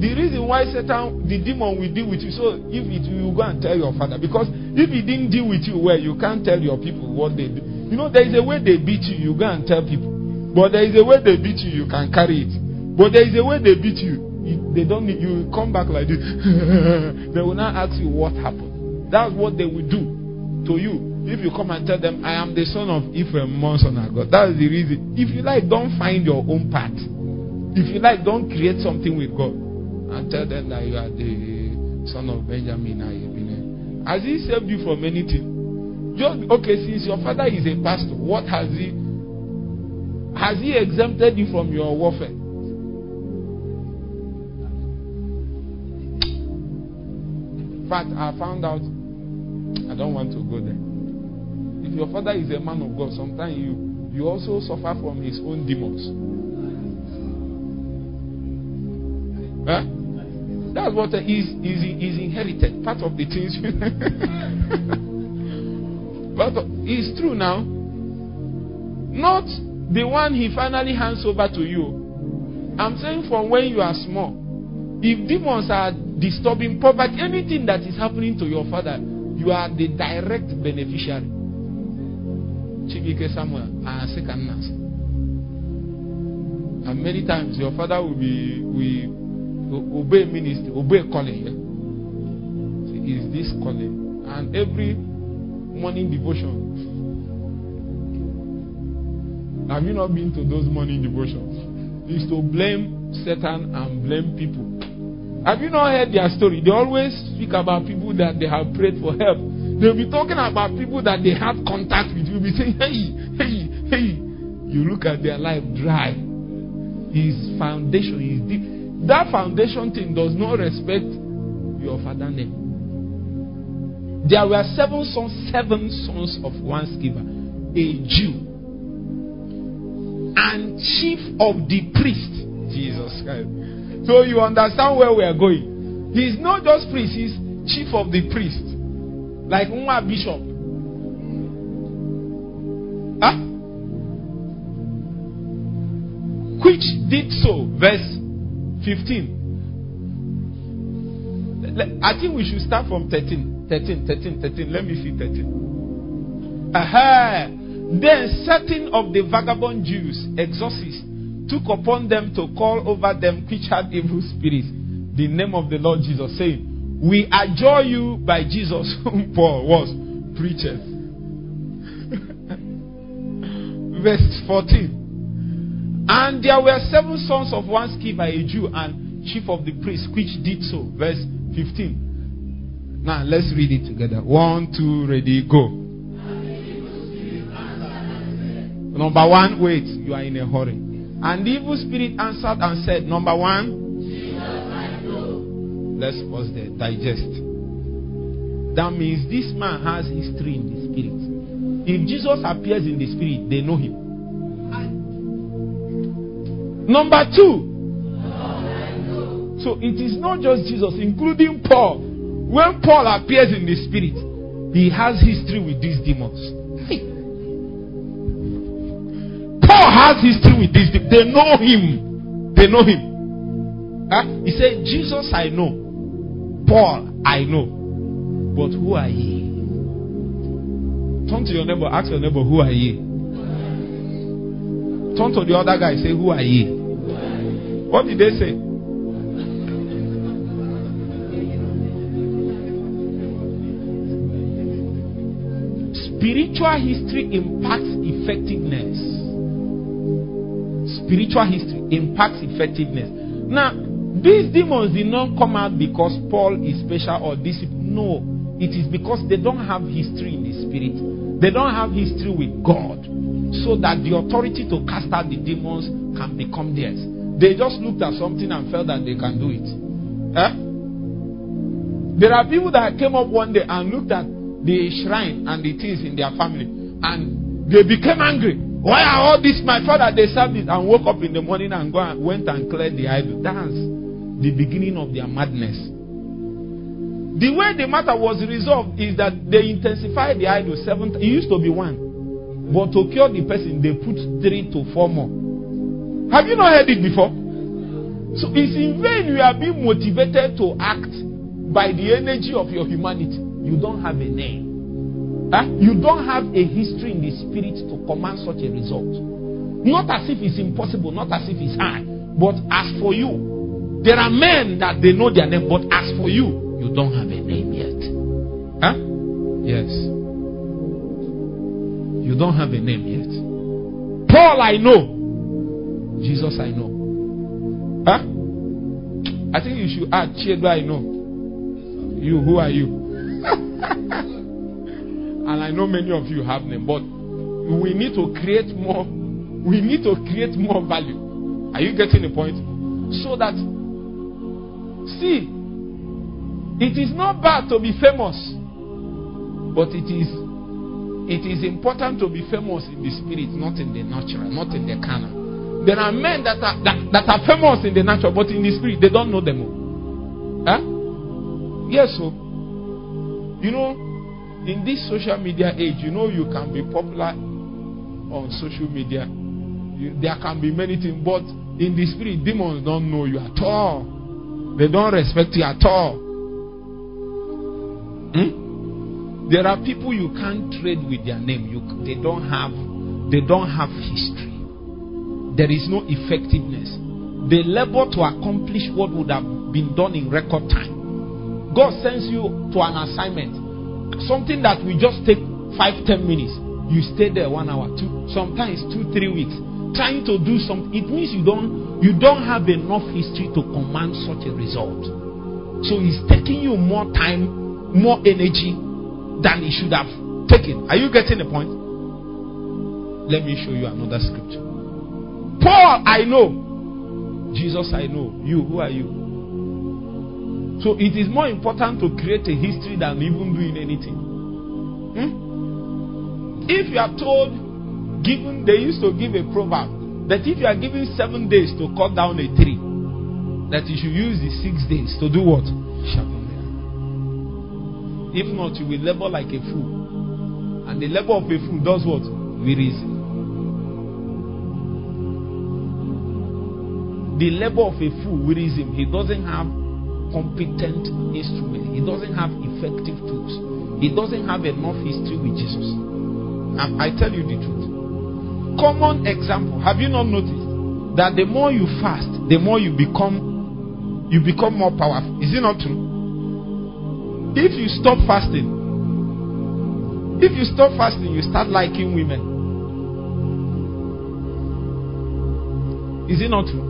S1: the reason why Satan, the demon, will deal with you. So if it you go and tell your father, because if he didn't deal with you well, you can't tell your people what they do. You know, there is a way they beat you, you go and tell people. But there is a way they beat you, you can carry it. But there is a way they beat you, they don't need you come back like this. they will not ask you what happened. That's what they will do to you. If you come and tell them, I am the son of Ephraim, Monson God. That is the reason. If you like, don't find your own path. If you like, don't create something with God and tell them that you are the son of Benjamin. Has he saved you from anything? Just okay, since your father is a pastor, what has he has he exempted you from your warfare? In fact, I found out I don't want to go there. If your father is a man of God, sometimes you you also suffer from his own demons. Huh? That's what is, is, is inherited. Part of the things. but it's true now. Not the one he finally hands over to you. I'm saying from when you are small. If demons are disturbing poverty, anything that is happening to your father, you are the direct beneficiary. Chibike Samuel, and many times your father will be will obey ministry, obey calling. Yeah? Is this calling? And every morning devotion. Have you not been to those morning devotions? Is to blame Satan and blame people. Have you not heard their story? They always speak about people that they have prayed for help. They'll be talking about people that they have contact with. You'll be saying, hey, hey, hey. You look at their life dry. His foundation is deep. That foundation thing does not respect your father name. There were seven sons, seven sons of one Sceva, a Jew, and chief of the priest. Jesus Christ. So you understand where we are going. He's not just priest, he's chief of the priest. Like Nwa Bishop. Huh? Which did so, verse 15. I think we should start from 13. 13, 13, 13. Let me see 13. Aha. Then certain of the vagabond Jews, exorcists, took upon them to call over them which had evil spirits the name of the Lord Jesus, saying, We adjure you by Jesus, whom Paul was preacher. Verse 14. And there were seven sons of one Sceva, a Jew, and chief of the priests, which did so. Verse 15. Now let's read it together. One, two, ready, go. Number one, wait, you are in a hurry. And the evil spirit answered and said, Number one, let's pause there, digest. That means this man has history in the spirit. If Jesus appears in the spirit, they know him. Number two. So it is not just Jesus, including Paul. When Paul appears in the spirit, he has history with these demons. Paul has history with these demons. They know him. They know him. Huh? He said, Jesus I know. Paul I know. But who are ye? Turn to your neighbor, ask your neighbor, who are ye? Turn to the other guy, say, Who are ye? What did they say? Spiritual history impacts effectiveness. spiritual history impacts effectiveness. Now, these demons did not come out because Paul is special or discipline. No, it is because they don't have history in the spirit. They don't have history with God. So that the authority to cast out the demons can become theirs. They just looked at something and felt that they can do it. Eh? There are people that came up one day and looked at the shrine and the things in their family and they became angry. Why are all this? My father, they served it and woke up in the morning and and went and cleared the idol. That's the beginning of their madness. The way the matter was resolved is that they intensified the idol seven. It used to be one, but to cure the person, they put three to four more. Have you not heard it before? So it's in vain you are being motivated to act by the energy of your humanity. You don't have a name. Huh? You don't have a history in the spirit to command such a result. Not as if it's impossible, not as if it's high, but as for you, there are men that they know their name, but as for you, you don't have a name yet. Huh? Yes. You don't have a name yet. Paul, I know. Jesus, I know. Huh? I think you should add Chiedo, I know. You, who are you? and I know many of you have them, but we need to create more. We need to create more value. Are you getting the point? So that See, it is not bad to be famous, but it is it is important to be famous in the spirit, not in the natural, not in the carnal. There are men that are that, that are famous in the natural, but in the spirit they don't know them. Huh? Yes, so you know, in this social media age, you know you can be popular on social media. You, there can be many things, but in the spirit, demons don't know you at all. They don't respect you at all. Hmm? There are people you can't trade with their name. You, they don't have they don't have history. There is no effectiveness. They labor to accomplish what would have been done in record time. God sends you to an assignment, something that will just take five, ten minutes. You stay there one hour, two, sometimes two, three weeks trying to do something, it means you don't you don't have enough history to command such a result. So it's taking you more time, more energy than it should have taken. Are you getting the point? Let me show you another scripture. Paul, I know. Jesus, I know. You, who are you? So it is more important to create a history than even doing anything. Hmm? If you are told given, they used to give a proverb that if you are given seven days to cut down a tree, that you should use the six days to do what? If not, you will labor like a fool. And the labor of a fool does what? Wearieth. The labor of a fool wearieth. He doesn't have competent instrument. He doesn't have effective tools. He doesn't have enough history with Jesus. And I tell you the truth common example. Have you not noticed that the more you fast, the more you become you become more powerful? Is it not true? If you stop fasting, if you stop fasting, you start liking women. Is it not true?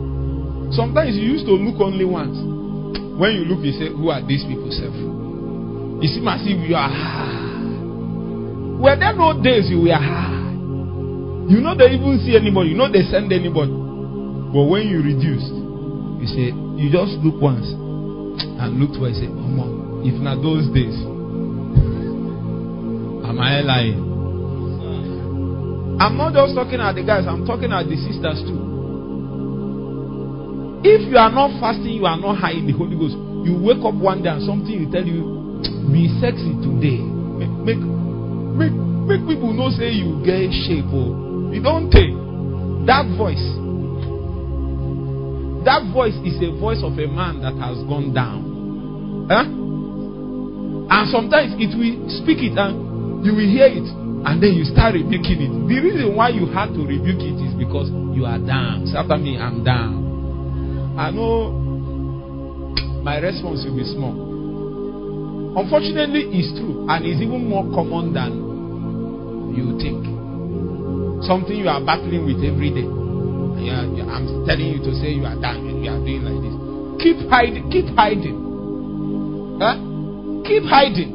S1: Sometimes you used to look only once. When you look, you say, Who are these people, self? You seem as if you are high. Were there no days you were high? You know they even see anybody. You know they send anybody. But when you reduce, you say you just look once and look twice. Say, oh, if not those days, am I lying? I'm not just talking at the guys. I'm talking at the sisters too. If you are not fasting, you are not high in the Holy Ghost. You wake up one day and something will tell you, be sexy today. Make make make, make people know say you get shape. Oh. You don't take that voice. That voice is a voice of a man that has gone down. Huh? And sometimes it will speak it and you will hear it and then you start rebuking it. The reason why you had to rebuke it is because you are down. After me, I'm down. I know my response will be small. Unfortunately, it's true and it's even more common than you think. Something you are battling with every day. Yeah, I'm telling you to say you are done. You are doing like this. Keep hiding. Keep hiding. Huh? Keep hiding.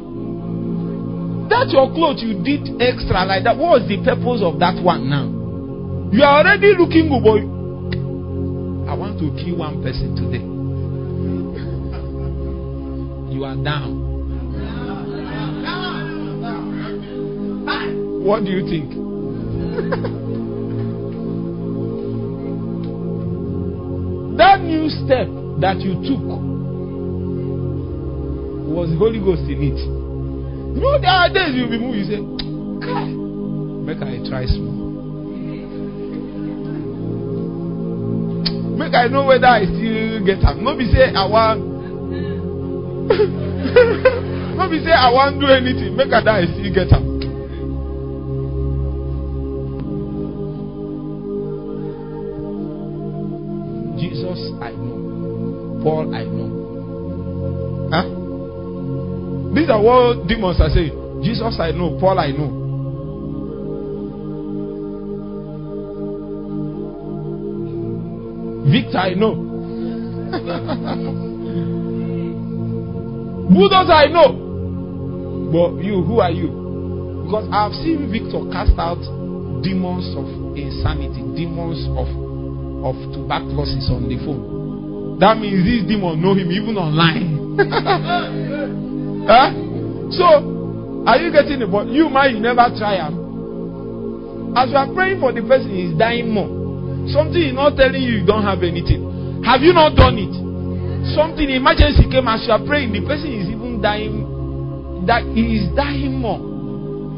S1: That your clothes you did extra like that. What was the purpose of that one now? You are already looking good. I want to kill one person today. You are down. What do you think? that new step that you took was Holy Ghost in it. You know, there are days you'll be moving, you say, Kai, make I try small. Make I know whether I still get am. No be say I want. no be say I want do anything. Make I die I still get am. Jesus, I know. Paul, I know. Huh? These are what demons are saying. Jesus, I know. Paul, I know. Victor, I know. Bulldozer, I know. But you, who are you? Because I've seen Victor cast out demons of insanity, demons of of tuberculosis on the phone. That means these demons know him even online. huh? So, are you getting it? But you, might never try him. As you are praying for the person, he's dying more. Something is not telling you you don't have anything. Have you not done it? Something emergency came as you are praying, the person is even dying. That he is dying more.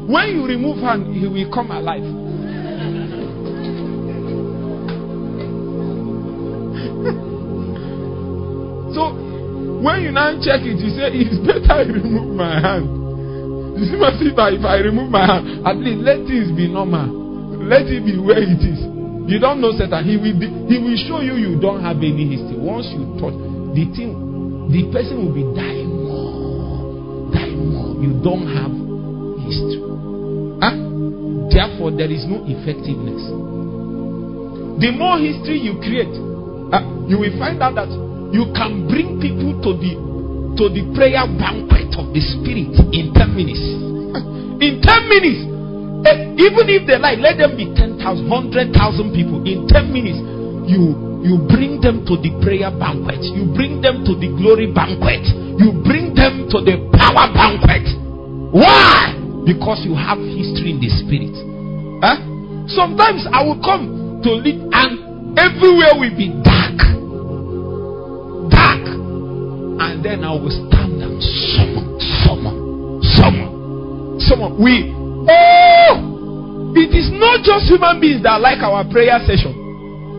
S1: When you remove hand, he will come alive. so when you now check it, you say it's better I remove my hand. You see my sister, if I remove my hand, at least let things be normal. Let it be where it is. You don't know Satan. He will be, he will show you you don't have any history. Once you touch the thing, the person will be dying more, dying more. You don't have history. Huh? Therefore, there is no effectiveness. The more history you create, uh, you will find out that you can bring people to the to the prayer banquet of the spirit in 10 minutes. in 10 minutes. Eh, even if they like, let them be 10,000, 100,000 people. In 10 minutes, you you bring them to the prayer banquet. You bring them to the glory banquet. You bring them to the power banquet. Why? Because you have history in the spirit. Huh? Sometimes I will come to lead and everywhere will be dark. Dark. And then I will stand and summon, summon, summon, summon. We it is not just human beings that like our prayer session.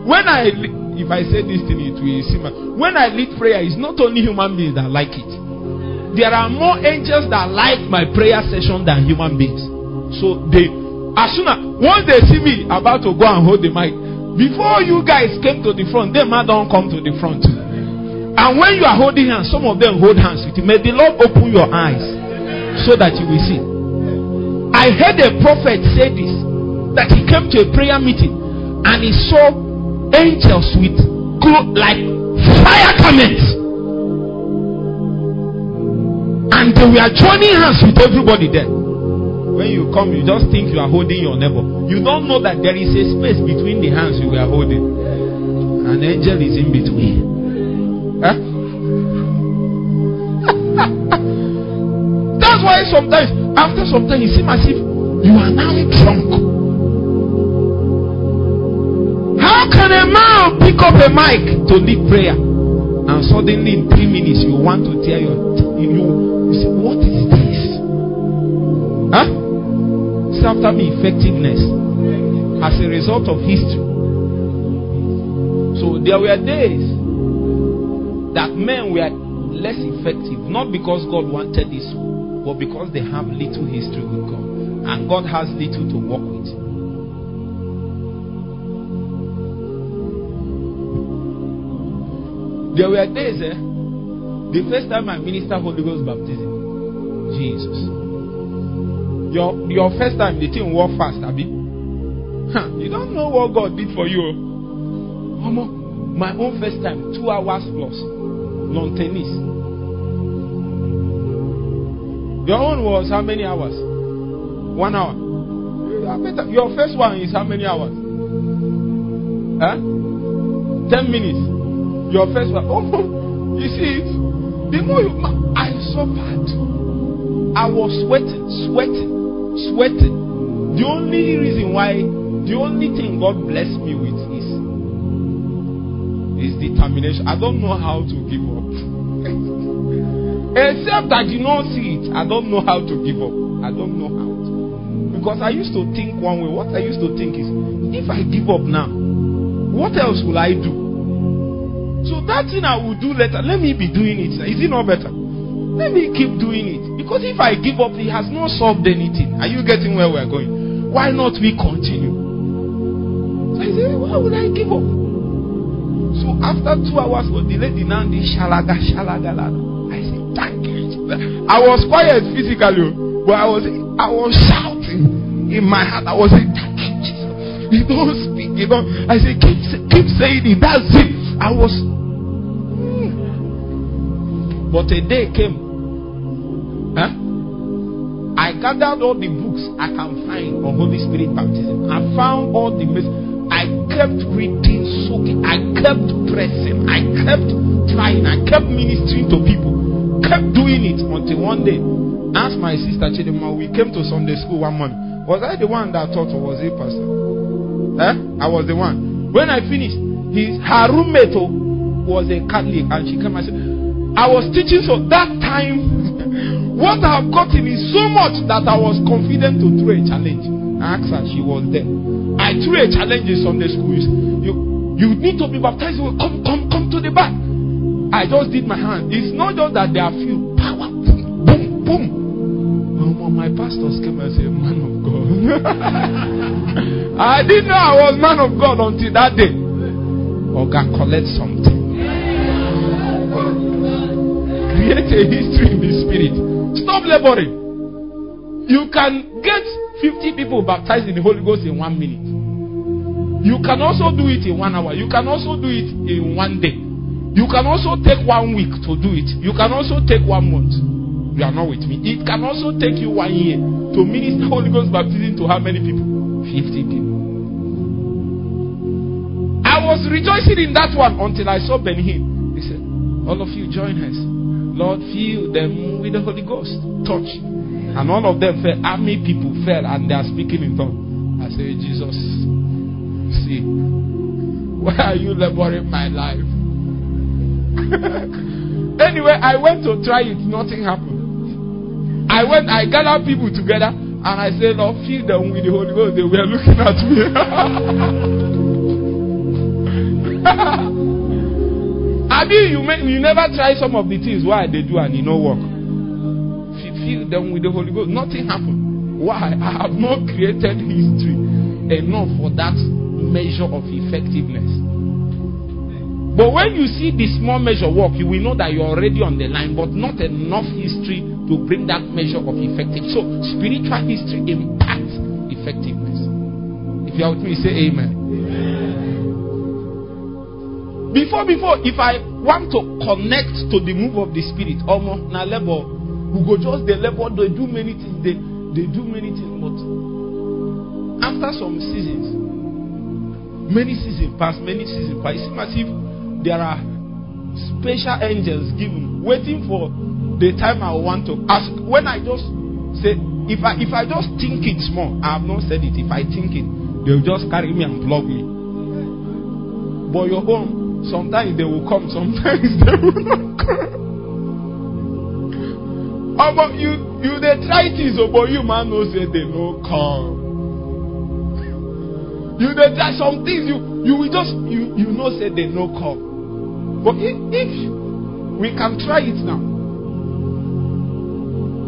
S1: When I, if I say this thing, it will seem. When I lead prayer, it's not only human beings that like it. There are more angels that like my prayer session than human beings. So they, as soon as once they see me about to go and hold the mic, before you guys came to the front, them don't come to the front. And when you are holding hands, some of them hold hands with you. May the Lord open your eyes so that you will see. I heard a prophet say this that he came to a prayer meeting and he saw angels with clo- like fire garments. And they were joining hands with everybody there. When you come, you just think you are holding your neighbor. You don't know that there is a space between the hands you were holding. An angel is in between. Huh? Eh? That's why sometimes, after some time, you seem as if you are now drunk. How can a man pick up a mic to lead prayer and suddenly in three minutes you want to tear your you, you say what is this? Huh? It's after me effectiveness as a result of history. So there were days that men were less effective, not because God wanted this, but because they have little history with God. And God has little to work with. There were days, eh? The first time I ministered Holy Ghost baptism, Jesus. Your your first time the thing walk fast, Abi. Huh, you don't know what God did for you. my own first time, two hours plus. Long tennis. Your own was how many hours? One hour. Your first one is how many hours? Huh? Ten minutes. Your first one. Oh, you see it? The more you, I suffered. I was sweating, sweating, sweating. The only reason why, the only thing God blessed me with is, is determination. I don't know how to give up. Except I did not see it. I don't know how to give up. I don't know how to. Because I used to think one way. What I used to think is, if I give up now, what else will I do? So that thing I will do later, let me be doing it. Is it not better? Let me keep doing it. Because if I give up, it has not solved anything. Are you getting where we're going? Why not we continue? So I said, why would I give up? So after two hours was delayed, the the shalaga shalaga. You. I was quiet physically, but I was I was shouting in my heart. I was saying, thank you, Jesus. You don't speak, you. I said, keep keep saying it. That's it. I was hmm. but a day came. Huh? I gathered all the books I can find on Holy Spirit baptism. I found all the mess. I kept reading, soaking. I kept pressing. I kept trying. I kept ministering to people. Kept doing it until one day, asked my sister Chidima, we came to Sunday school one morning. Was I the one that taught or was he pastor? Eh? I was the one. When I finished, his her roommate oh, was a Catholic and she came and said, I was teaching so that time what I have gotten is so much that I was confident to throw a challenge. I asked her, she was there. I threw a challenge in Sunday school. You you need to be baptized. Come, come, come to the back. I just did my hand. It's not just that there are few power. Boom, boom. boom. Oh, my pastors came and said, Man of God. I didn't know I was man of God until that day. Or God, collect something create a history in the spirit. Stop laboring. You can get 50 people baptized in the Holy Ghost in one minute. You can also do it in one hour. You can also do it in one day. You can also take one week to do it. You can also take one month. You are not with me. It can also take you one year to minister Holy Ghost baptism to how many people? 50 people. I was rejoicing in that one until I saw Benny Hinn. He said, All of you join us. Lord, fill them with the Holy Ghost. Touch. And all of them fell. Army people fell and they are speaking in tongues. I say, Jesus, see, why are you laboring my life? anyway, I went to try it. Nothing happened. I went, I gathered people together and I said, Lord, fill them with the Holy Ghost. They were looking at me. I mean, you, may, you never try some of the things why they do and it no work. Fill them with the Holy Ghost. Nothing happened. Why? I have not created history enough for that measure of effectiveness. But when you see the small measure work, you will know that you're already on the line, but not enough history to bring that measure of effective. So spiritual history impacts effectiveness. If you are with me, say amen. Before, before, if I want to connect to the move of the spirit, almost na level, we go just the level, they do many things, they, they do many things, but after some seasons, many seasons pass, many seasons pass, it if there are special angels given, waiting for the time I want to ask. When I just say, if I if I just think it small, I have not said it. If I think it, they'll just carry me and plug me. But your own, Sometimes they will come, sometimes they will not come. Oh, but you you they try things, oh, but you man know say they no come. You they try some things, you you will just you you know say they no come. But if, we can try it now,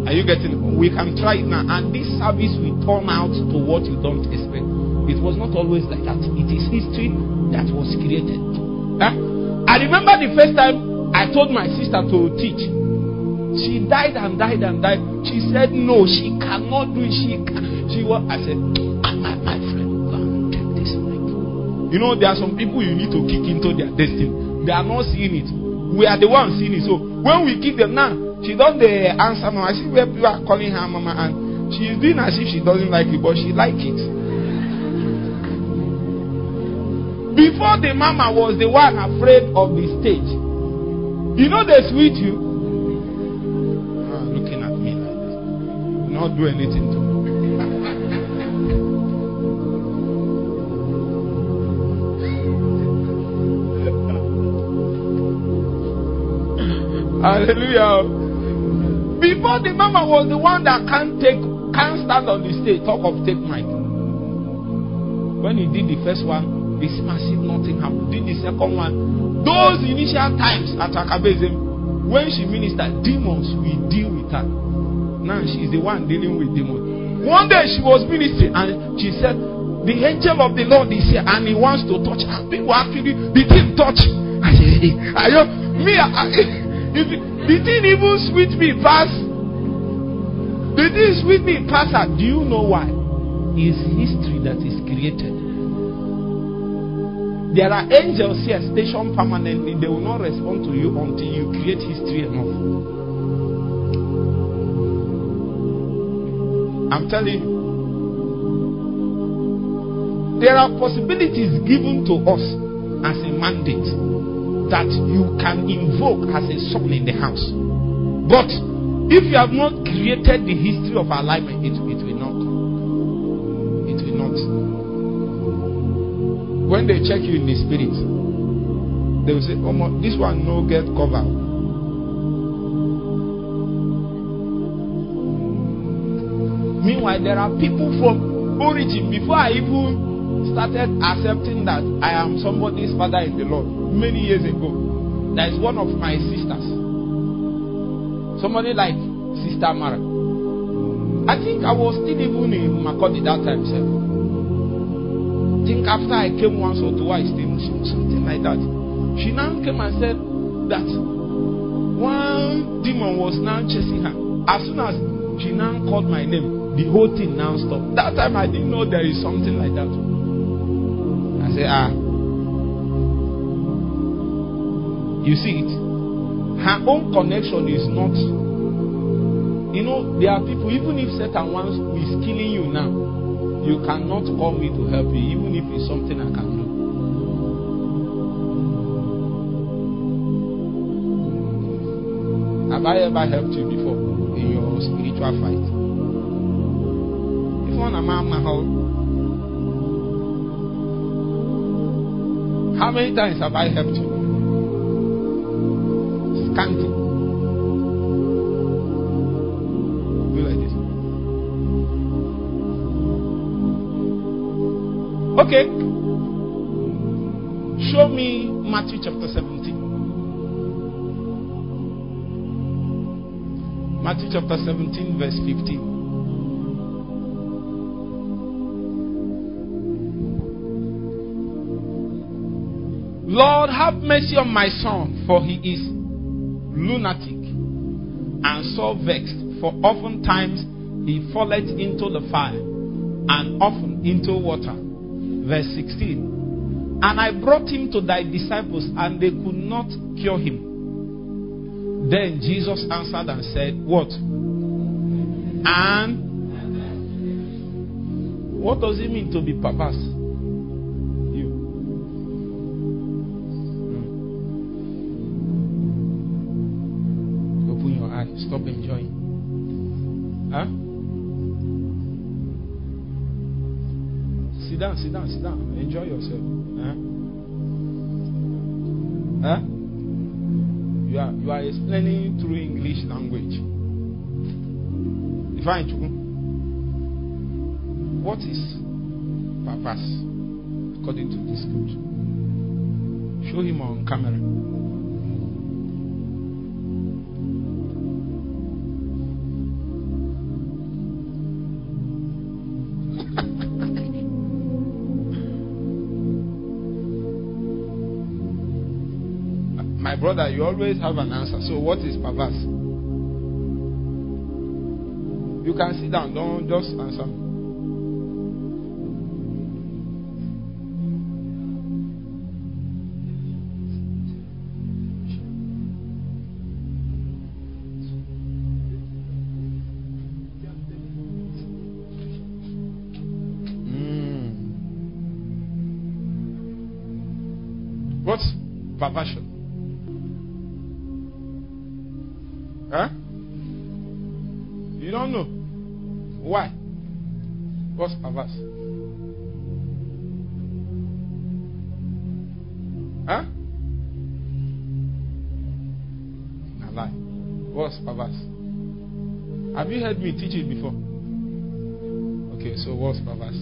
S1: are you getting? We can try it now, and this service will turn out to what you don't expect. It was not always like that. It is history that was created. Huh? I remember the first time I told my sister to teach. She died and died and died. She said no, she cannot do it. She she was. I said, my, friend, take this. You know, there are some people you need to kick into their destiny. They are not seeing it. We are the ones seeing it. So when we kick them now, she don't the answer now. I see where people are calling her mama and she is doing as if she doesn't like it, but she like it. Before the mama was the one afraid of the stage. You know they sweet you. Ah, looking at me like this. Not do anything to Hallelujah. Before the mama was the one that can't take, can't stand on the stage, talk of take mic. When he did the first one, this massive nothing happened. Did the second one. Those initial times at Akabezim, when she ministered, demons will deal with her. Now she's the one dealing with demons. One day she was ministering and she said, The angel of the Lord is here and he wants to touch her. People actually, the thing touch. I said, Are you me? I, if the thing even sweet me pass, the thing sweet me pass. Do you know why? It's history that is created. There are angels here stationed permanently. They will not respond to you until you create history enough. I'm telling you. There are possibilities given to us as a mandate that you can invoke as a son in the house. But if you have not created the history of alignment, it, it will not. It will not. When they check you in the spirit, they will say, Oh, my, this one no get cover. Meanwhile, there are people from origin before I even started accepting that I am somebody's father in the Lord many years ago. There is one of my sisters. Somebody like Sister Mara. I think I was still even in Makurdi that time, sir. I think after I came once or twice, something like that. She now came and said that one demon was now chasing her. As soon as she now called my name, the whole thing now stopped. That time I didn't know there is something like that. Said, ah, You see it? Her own connection is not. You know, there are people, even if Satan wants is killing you now, you cannot call me to help you, even if it's something I can do. Have I ever helped you before in your spiritual fight? If one among how many times have I helped you? scanty. Do like this. Okay. Show me Matthew chapter 17. Matthew chapter 17, verse 15. Lord, have mercy on my son, for he is lunatic, and so vexed, for oftentimes he falleth into the fire, and often into water. Verse 16. And I brought him to thy disciples, and they could not cure him. Then Jesus answered and said, What? And what does it mean to be perverse? Stop enjoying. Huh? Sit down, sit down, sit down. Enjoy yourself. Huh? Huh? You are you are explaining through English language. Define What is purpose according to this scripture? Show him on camera. Brother, you always have an answer. So, what is perverse? You can sit down, don't just answer me teach it before? Okay, so what's perverse?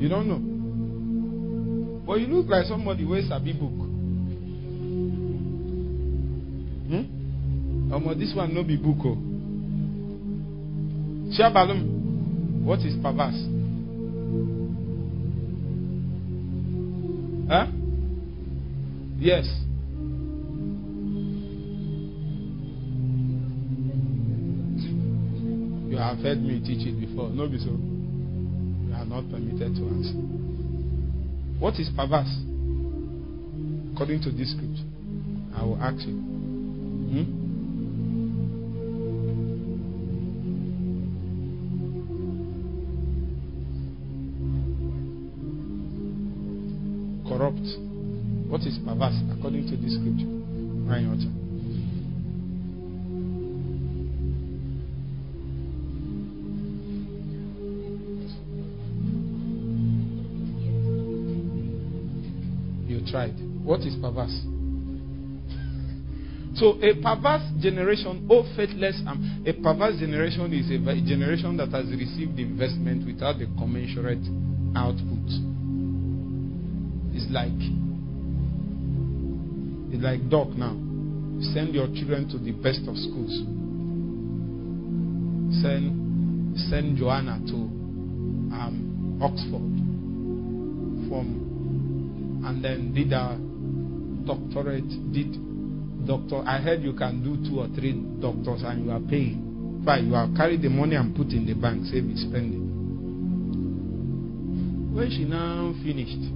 S1: You don't know. But you look like somebody who a big book. Hmm? Um, this one no be book. Oh. Shabalum, what is perverse? Huh? Yes. You have heard me teach it before. No, be so. You are not permitted to answer. What is perverse? According to this scripture, I will ask you. What is perverse according to this scripture? Ryan. You tried. What is perverse? So a perverse generation, oh faithless, um, a perverse generation is a generation that has received investment without the commensurate output. It's like it's like dog now. Send your children to the best of schools. Send send Joanna to um, Oxford from and then did a doctorate, did doctor. I heard you can do two or three doctors and you are paying. But you have carried the money and put in the bank, save it, spend it. When she now finished,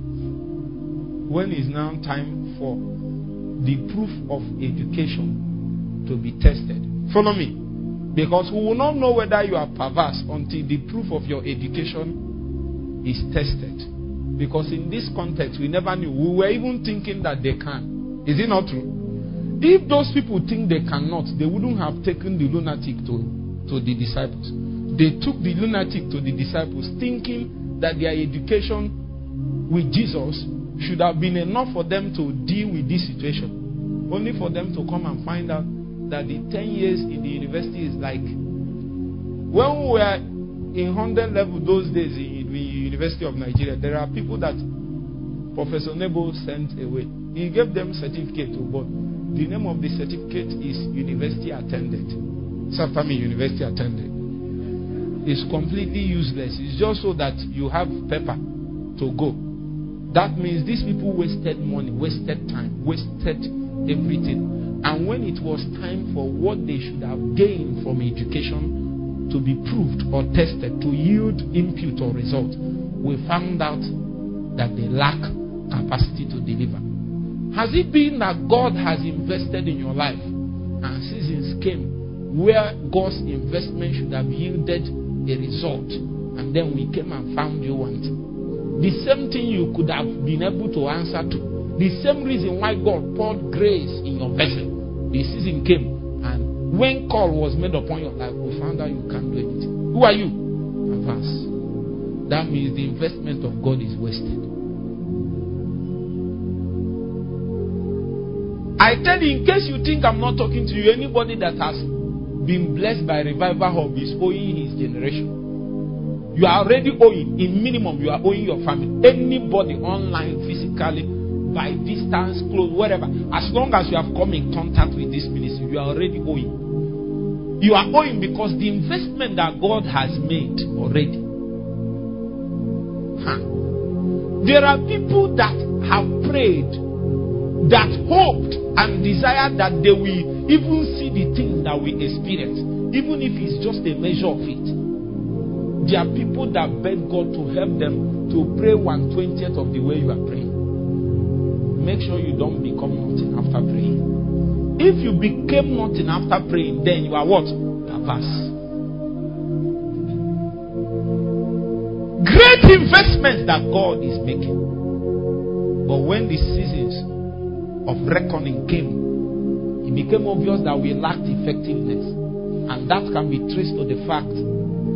S1: when is now time for the proof of education to be tested. Follow me. Because we will not know whether you are perverse until the proof of your education is tested. Because in this context, we never knew. We were even thinking that they can. Is it not true? If those people think they cannot, they wouldn't have taken the lunatic to, to the disciples. They took the lunatic to the disciples thinking that their education with Jesus should have been enough for them to deal with this situation. Only for them to come and find out that the 10 years in the university is like when we were in 100 level those days in the University of Nigeria, there are people that Professor Nebo sent away. He gave them certificate but the name of the certificate is university attended. Safami University attended. It's completely useless. It's just so that you have paper to go. That means these people wasted money, wasted time, wasted everything. And when it was time for what they should have gained from education to be proved or tested to yield input or result, we found out that they lack capacity to deliver. Has it been that God has invested in your life and seasons came where God's investment should have yielded a result and then we came and found you wanting? The same thing you could have been able to answer to. The same reason why God poured grace in your vessel. The season came, and when call was made upon your life, we found out you can't do anything. Who are you? Advance. That means the investment of God is wasted. I tell you, in case you think I'm not talking to you, anybody that has been blessed by revival hub is owing his generation. You are already owing, in minimum, you are owing your family. Anybody online, physically, by distance, close, whatever. As long as you have come in contact with this ministry, you are already owing. You are owing because the investment that God has made already. Huh. There are people that have prayed, that hoped and desired that they will even see the thing that we experience, even if it's just a measure of it. There are people that beg God to help them to pray one twentieth of the way you are praying. Make sure you don't become nothing after praying. If you became nothing after praying, then you are what? Perverse. great investments that God is making. But when the seasons of reckoning came, it became obvious that we lacked effectiveness. And that can be traced to the fact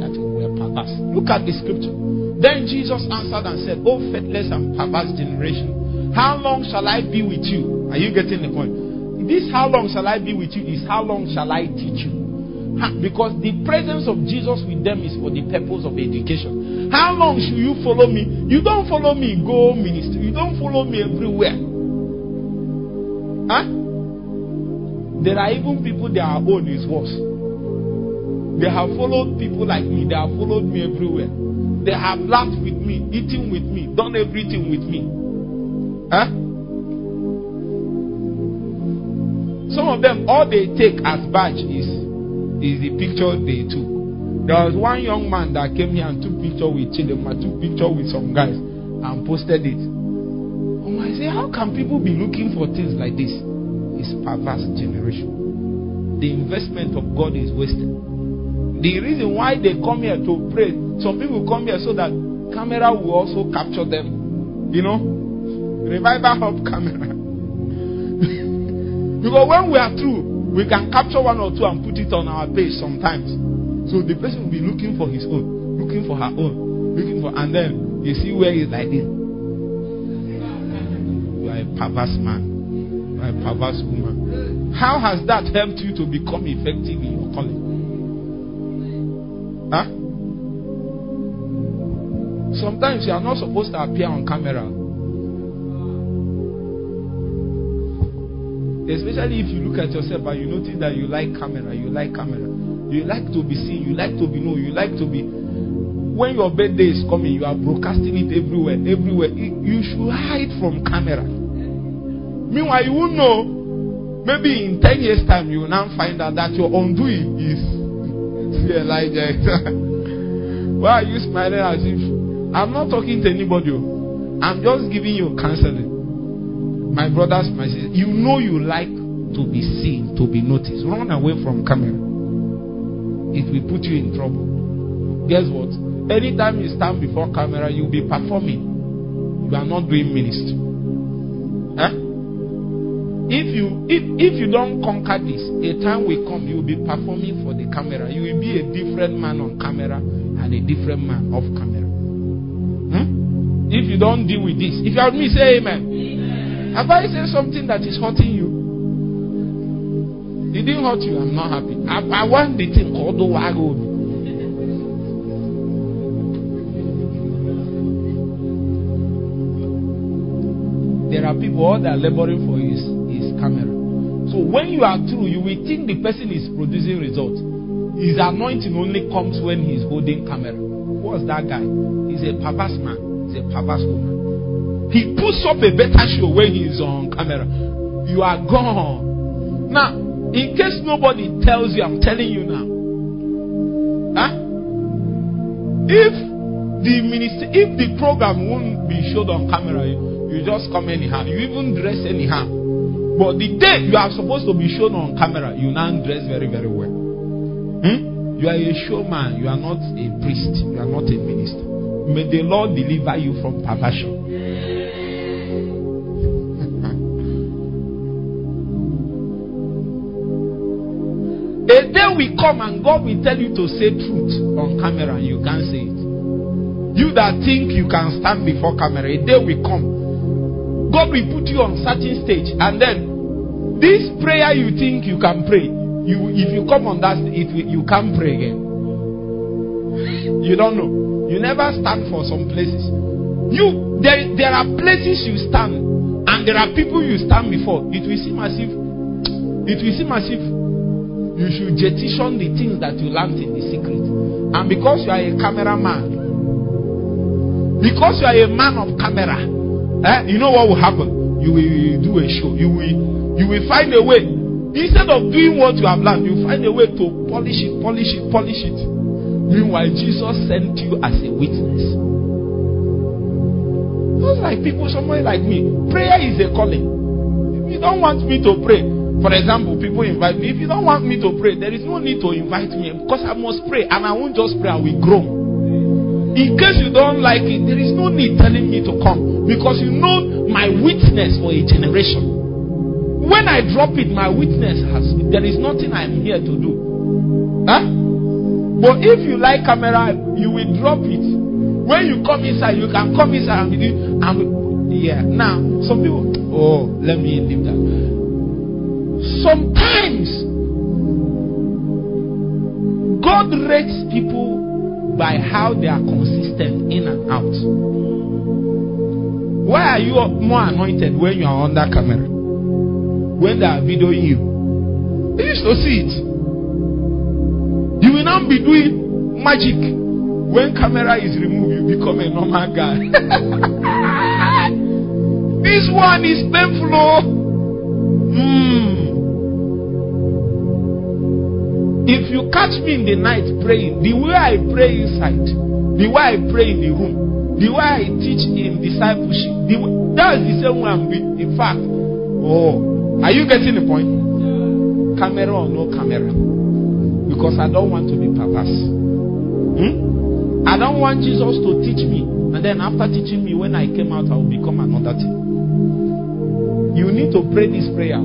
S1: that were perverse. Look at the scripture. Then Jesus answered and said, O faithless and perverse generation, how long shall I be with you? Are you getting the point? This how long shall I be with you is how long shall I teach you? Because the presence of Jesus with them is for the purpose of education. How long should you follow me? You don't follow me, go ministry. You don't follow me everywhere. Huh? There are even people their own is worse. They have followed people like me. They have followed me everywhere. They have laughed with me, eaten with me, done everything with me. Huh? Some of them, all they take as badge is is the picture they took. There was one young man that came here and took picture with Chidema, took picture with some guys and posted it. Oh, I say, how can people be looking for things like this? It's perverse generation. The investment of God is wasted. The reason why they come here to pray, some people come here so that camera will also capture them. You know, revival hub camera. because when we are through, we can capture one or two and put it on our page sometimes. So the person will be looking for his own, looking for her own, looking for, and then you see where he's like this. You are a perverse man. You are a perverse woman. How has that helped you to become effective in your calling? Huh? Sometimes you are not supposed to appear on camera. Especially if you look at yourself and you notice that you like camera, you like camera, you like to be seen, you like to be known, you like to be. When your birthday is coming, you are broadcasting it everywhere, everywhere. You should hide from camera. Meanwhile, you won't know. Maybe in 10 years' time, you will now find out that your undoing is. Elijah. Why are you smiling as if I'm not talking to anybody? Oh. I'm just giving you counseling my brothers, my sisters, you know you like to be seen, to be noticed. Run away from camera. It will put you in trouble. Guess what? Anytime you stand before camera, you'll be performing. You are not doing ministry. If you if if you don't conquer this, a time will come you will be performing for the camera. You will be a different man on camera and a different man off camera. Hmm? If you don't deal with this, if you have me, say amen. Have I said something that is hurting you? It didn't hurt you. I'm not happy. I, I want the thing called the wago. There are people all they are laboring for is, is camera. So when you are through, you will think the person is producing results. His anointing only comes when he's holding camera. What's that guy? He's a perverse man. He's a perverse woman. He puts up a better show when he's on camera. You are gone. Now, in case nobody tells you, I'm telling you now. Huh? If the minister, if the program won't be showed on camera, you, you just come anyhow. You even dress anyhow. But the day you are supposed to be shown on camera, you now dress very, very well. Hmm? You are a showman. You are not a priest. You are not a minister. May the Lord deliver you from perversion. A day will come and God will tell you to say truth on camera and you can't say it. You that think you can stand before camera, a day will come. God will put you on certain stage and then this prayer you think you can pray, you if you come on that it you can't pray again. You don't know. You never stand for some places. You there there are places you stand and there are people you stand before. It will seem as if it will seem as if you should jettison the things that you learned in the secret. And because you are a cameraman, because you are a man of camera, eh, you know what will happen? You will do a show. You will you will find a way. Instead of doing what you have learned, you find a way to polish it, polish it, polish it. Meanwhile, Jesus sent you as a witness. Just like people, somebody like me, prayer is a calling. If you don't want me to pray, for example, people invite me. If you don't want me to pray, there is no need to invite me because I must pray and I won't just pray, I will grow. In case you don't like it, there is no need telling me to come because you know my witness for a generation. When I drop it, my witness has. There is nothing I am here to do. Huh? But if you like camera, you will drop it. When you come inside, you can come inside and be and yeah. Now, some people, oh, let me leave that. Sometimes God rates people by how they are consistent in and out. Why are you more anointed when you are on under camera? When they are videoing you? You used to see it. You will now be doing magic. When camera is removed, you become a normal guy. this one is painful. Mm. If you catch me in the night praying, the way I pray inside, the way I pray in the room, the way I teach in discipleship, the way, that is the same way I'm being. In fact, oh, are you getting the point? Camera or no camera? Because I don't want to be perverse. Hmm? I don't want Jesus to teach me, and then after teaching me, when I came out, I will become another thing. You need to pray this prayer.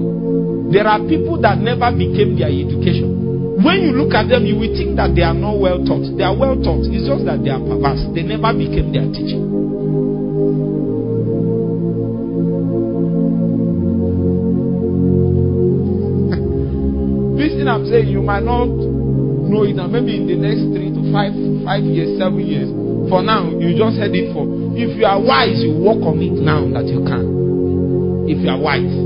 S1: There are people that never became their education. When you look at them, you will think that they are not well taught. They are well taught. It's just that they are perverse. They never became their teacher. this thing I'm saying, you might not know it, and maybe in the next three to five, five years, seven years. For now, you just heard it for. If you are wise, you work on it now that you can. If you are wise.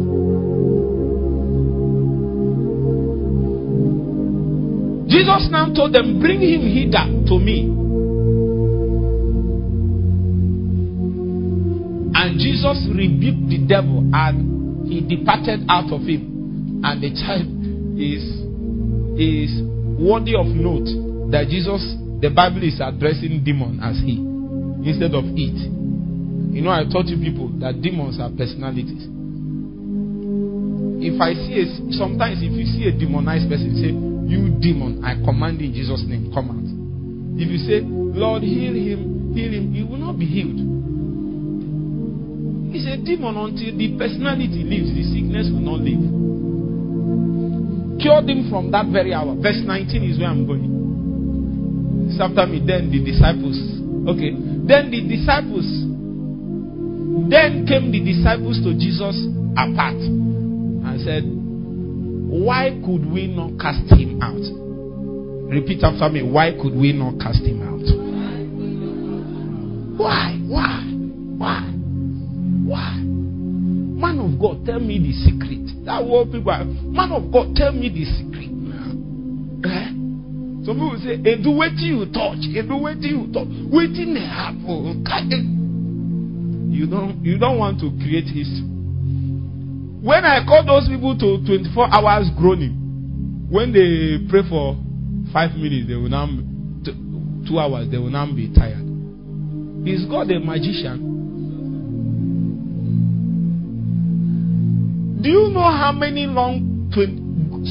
S1: Jesus now told them, Bring him hither to me. And Jesus rebuked the devil and he departed out of him. And the child is, is worthy of note that Jesus, the Bible is addressing demon as he instead of it. You know, I taught you people that demons are personalities. If I see a, sometimes if you see a demonized person, say, you demon, I command in Jesus' name, come out. If you say, Lord, heal him, heal him, he will not be healed. He's a demon until the personality leaves, the sickness will not leave. Cured him from that very hour. Verse 19 is where I'm going. It's after me. Then the disciples. Okay. Then the disciples. Then came the disciples to Jesus apart and said, why could we not cast him out? Repeat after me. Why could we not cast him out? Why? Why? Why? Why? Man of God, tell me the secret. That what people are. Man of God, tell me the secret. Eh? Some people say, Edu, wait till you touch. Edu, wait till you touch. Waiting happen. You don't, you don't want to create history. When I call those people to 24 hours groaning, when they pray for five minutes, they will now two hours, they will now be tired. Is God a magician? Do you know how many long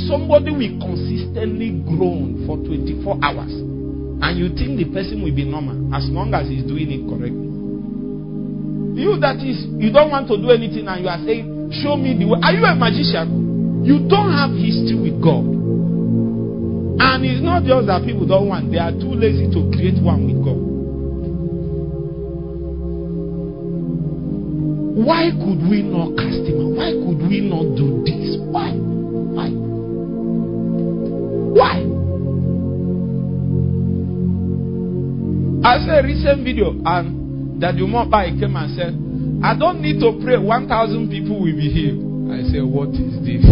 S1: somebody will consistently groan for 24 hours and you think the person will be normal as long as he's doing it correctly? You that is you don't want to do anything and you are saying Show me the way. Are you a magician? You don't have history with God. And it's not just that people don't want, they are too lazy to create one with God. Why could we not cast him? Why could we not do this? Why? Why? Why? I saw a recent video and that Jumopa came and said, I don't need to pray. 1,000 people will be healed. I say, What is this?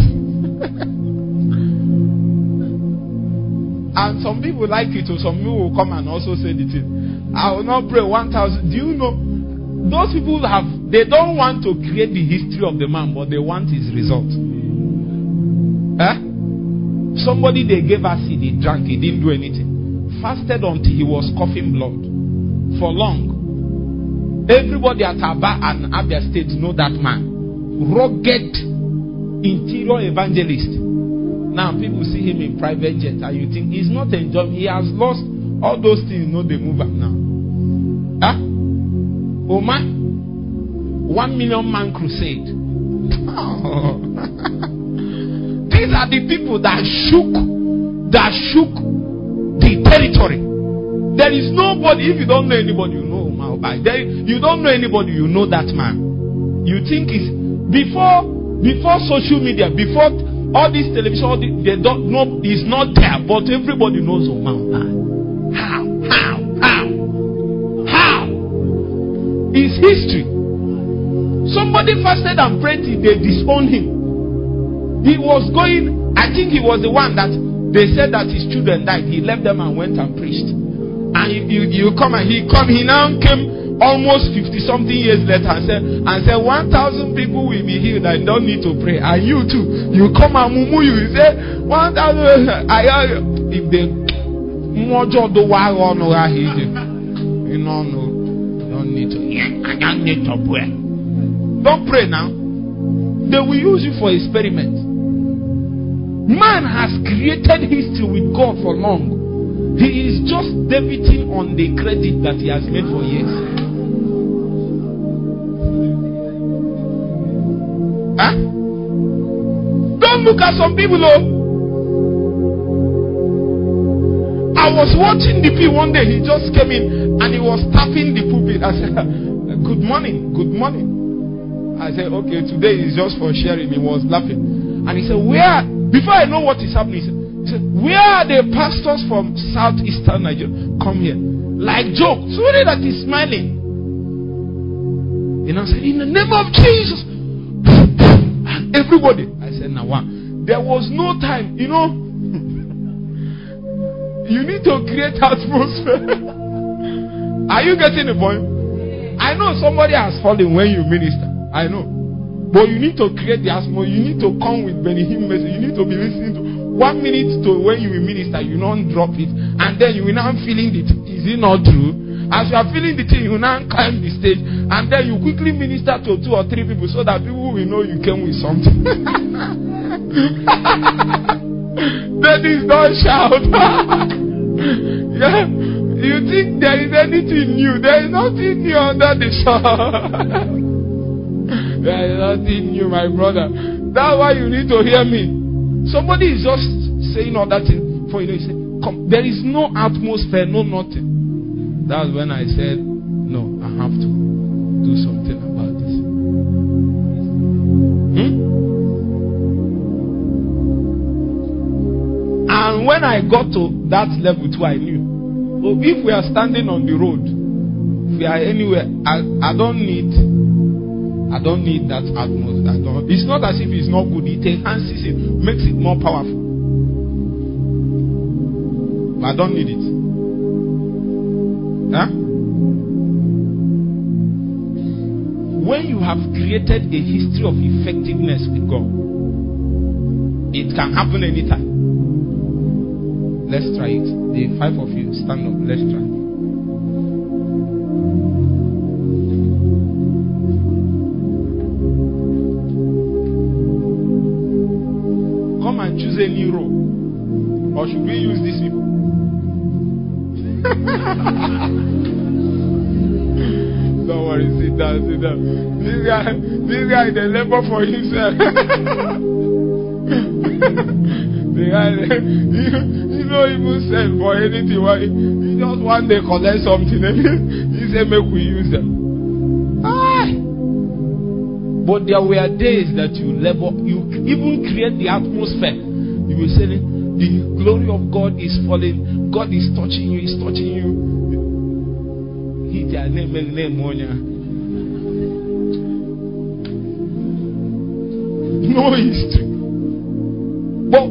S1: and some people like it, or some people will come and also say the thing. I will not pray 1,000. Do you know? Those people have, they don't want to create the history of the man, but they want his result. Eh? Somebody they gave us he drank, he didn't do anything. Fasted until he was coughing blood for long. Everybody at Aba and Abia State know that man. Rugged interior evangelist. Now people see him in private jet and you think he's not enjoying. He has lost all those things. You know they move up now. Huh? Oma, one million man crusade. These are the people that shook, that shook the territory. There is nobody, if you don't know anybody, you know Omar There, you don't know anybody, you know that man. You think it's before before social media, before all this television, all this, they don't know is not there, but everybody knows Omar How? How? How? How? It's history. Somebody fasted and prayed till they disowned him. He was going, I think he was the one that they said that his children died. He left them and went and preached. And you, you, you come and he come, he now came almost 50 something years later and said, and said 1,000 people will be healed and don't need to pray. And you too, you come and mumu you, you say 1,000, I, if they, mojo do wa ha hije. You know, no, don't need to, I don't need to pray. Don't pray now. They will use you for experiment. Man has created history with God for long. He is just debiting on the credit that he has made for years. Huh? Don't look at some people, though. I was watching the DP one day. He just came in and he was tapping the pulpit. I said, Good morning, good morning. I said, Okay, today is just for sharing. He was laughing. And he said, Where? Before I know what is happening, he said, where are the pastors from southeastern Nigeria? Come here. Like joke. Somebody that is smiling. You know, I said, In the name of Jesus. And everybody. I said, Now what? There was no time. You know, you need to create atmosphere. Are you getting the point? I know somebody has fallen when you minister. I know. But you need to create the atmosphere. You need to come with Benny Hinn message. You need to be listening to one minute to when you will minister, you don't drop it, and then you will now feeling it. Is it not true? As you are feeling the thing, you now climb the stage, and then you quickly minister to two or three people so that people will know you came with something. that is not shout. yeah. You think there is anything new? There is nothing new under the sun. there is nothing new, my brother. That's why you need to hear me. Somebody is just saying all that thing for you know, you say, Come, there is no atmosphere, no nothing. That's when I said, No, I have to do something about this. Hmm? And when I got to that level too, I knew. Oh, if we are standing on the road, if we are anywhere, I, I don't need I don't need that atmosphere. I don't, it's not as if it's not good. It enhances it, makes it more powerful. But I don't need it. Huh? When you have created a history of effectiveness with God, it can happen anytime. Let's try it. The five of you stand up. Let's try. This guy, the labor for himself. the guy, you, you know, even send for anything. Why? He just one day collect something and he said, make we use them. Ah! But there were days that you labor, you even create the atmosphere you will say, The glory of God is falling. God is touching you, is touching you. No history. But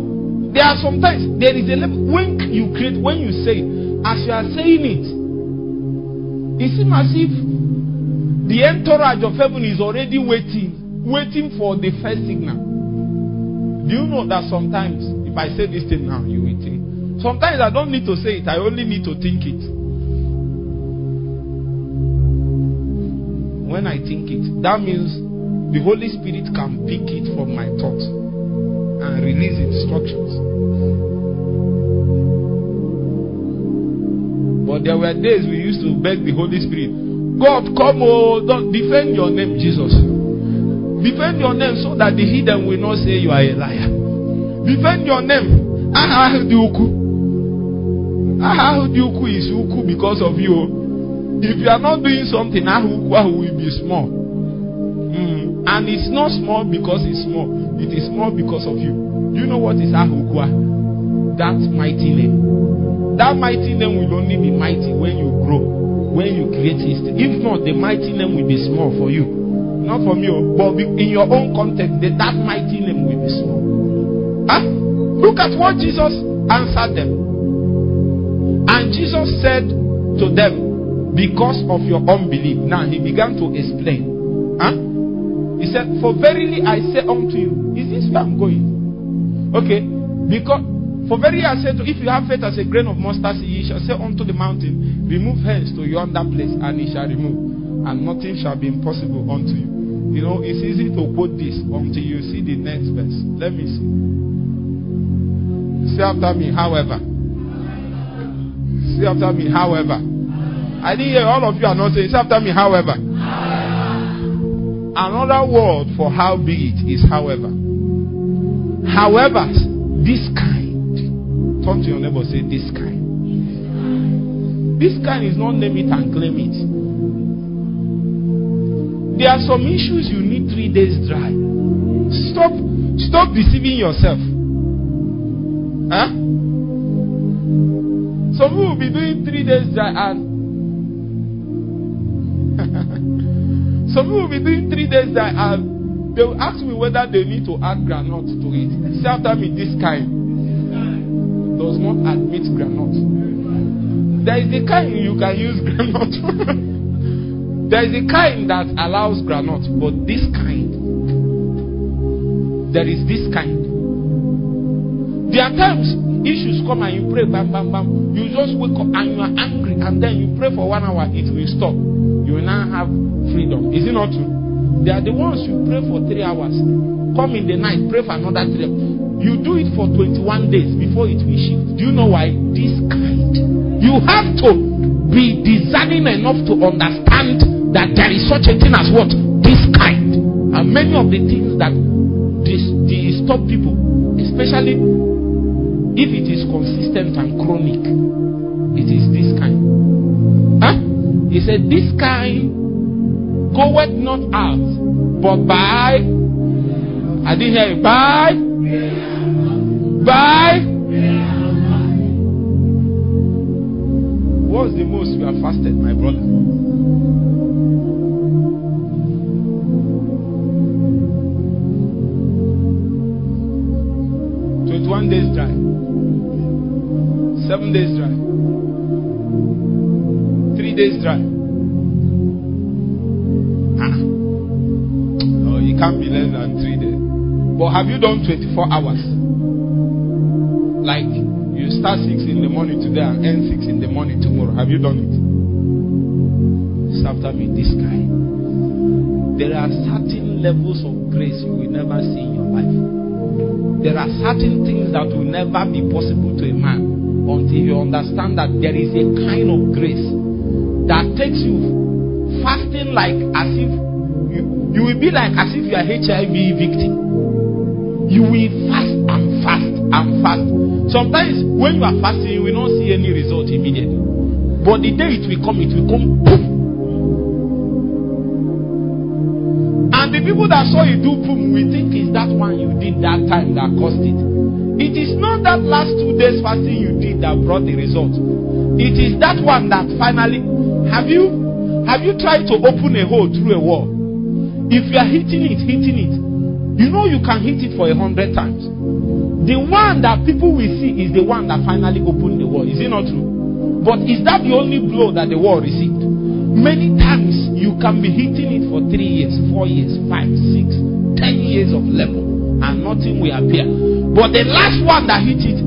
S1: there are sometimes there is a level when you create, when you say, as you are saying it, it seems as if the entourage of heaven is already waiting, waiting for the first signal. Do you know that sometimes, if I say this thing now, you will think. Sometimes I don't need to say it, I only need to think it. When I think it, that means the Holy Spirit can pick it from my thoughts and release instructions. But there were days we used to beg the Holy Spirit, God, come, oh, don't defend your name, Jesus. Defend your name so that the hidden will not say you are a liar. Defend your name. Aha uku. Aha uku is uku because of you. If you are not doing something, aha uku will be small. And it's not small because it's small. It is small because of you. Do you know what is ahukwa? That mighty name. That mighty name will only be mighty when you grow, when you create history. If not, the mighty name will be small for you. Not for me, oh. but in your own context, that mighty name will be small. Huh? Look at what Jesus answered them. And Jesus said to them, Because of your unbelief. Now he began to explain. Huh? He said, For verily I say unto you, is this where I'm going? Okay, because for verily I say to if you have faith as a grain of mustard seed, ye shall say unto the mountain, Remove hence to yonder place, and it shall remove, and nothing shall be impossible unto you. You know, it's easy to quote this until you see the next verse. Let me see. Say after me, however. Say after me, however. I hear all of you are not saying, say after me, however. Another word for how big it is, however. However, this kind. Turn to your neighbor, say this kind. This kind is not name it and claim it. There are some issues you need three days dry. Stop, stop deceiving yourself. Huh? Some people will be doing three days dry and some people will be doing three days dry and uh, they will ask me whether they need to add granite to it. Say me, this kind does not admit granite. There is the kind you can use granite. There is a kind that allows granite, but this kind, there is this kind. There are times issues come and you pray, bam, bam, bam. You just wake up and you are angry, and then you pray for one hour, it will stop. You will now have freedom. Is it not true? They are the ones you pray for three hours. Come in the night, pray for another three. You do it for 21 days before it will shift. Do you know why? This kind. You have to be discerning enough to understand that there is such a thing as what? This kind. And many of the things that dis- disturb people, especially if it is consistent and chronic, it is this kind. He said, This kind goeth not out, but by I didn't hear it. By by What's the most you have fasted, my brother? Days dry. Ah. Oh, it can't be less than 3 days. But have you done 24 hours? Like you start 6 in the morning today and end 6 in the morning tomorrow. Have you done it? It's after me, this guy. There are certain levels of grace you will never see in your life there are certain things that will never be possible to a man until you understand that there is a kind of grace that takes you fasting like as if you, you will be like as if you are HIV victim. You will fast and fast and fast. Sometimes when you are fasting, you will not see any result immediately. But the day it will come, it will come boom. And the people that saw you do boom will think it's that one you did that time that caused it. It is not that last two days fasting you did that brought the result. It is that one that finally have you have you tried to open a hole through a wall? If you are hitting it, hitting it, you know you can hit it for a hundred times. The one that people will see is the one that finally opened the wall. Is it not true? But is that the only blow that the wall received? Many times you can be hitting it for three years, four years, five, six, ten years of level, and nothing will appear. But the last one that hit it,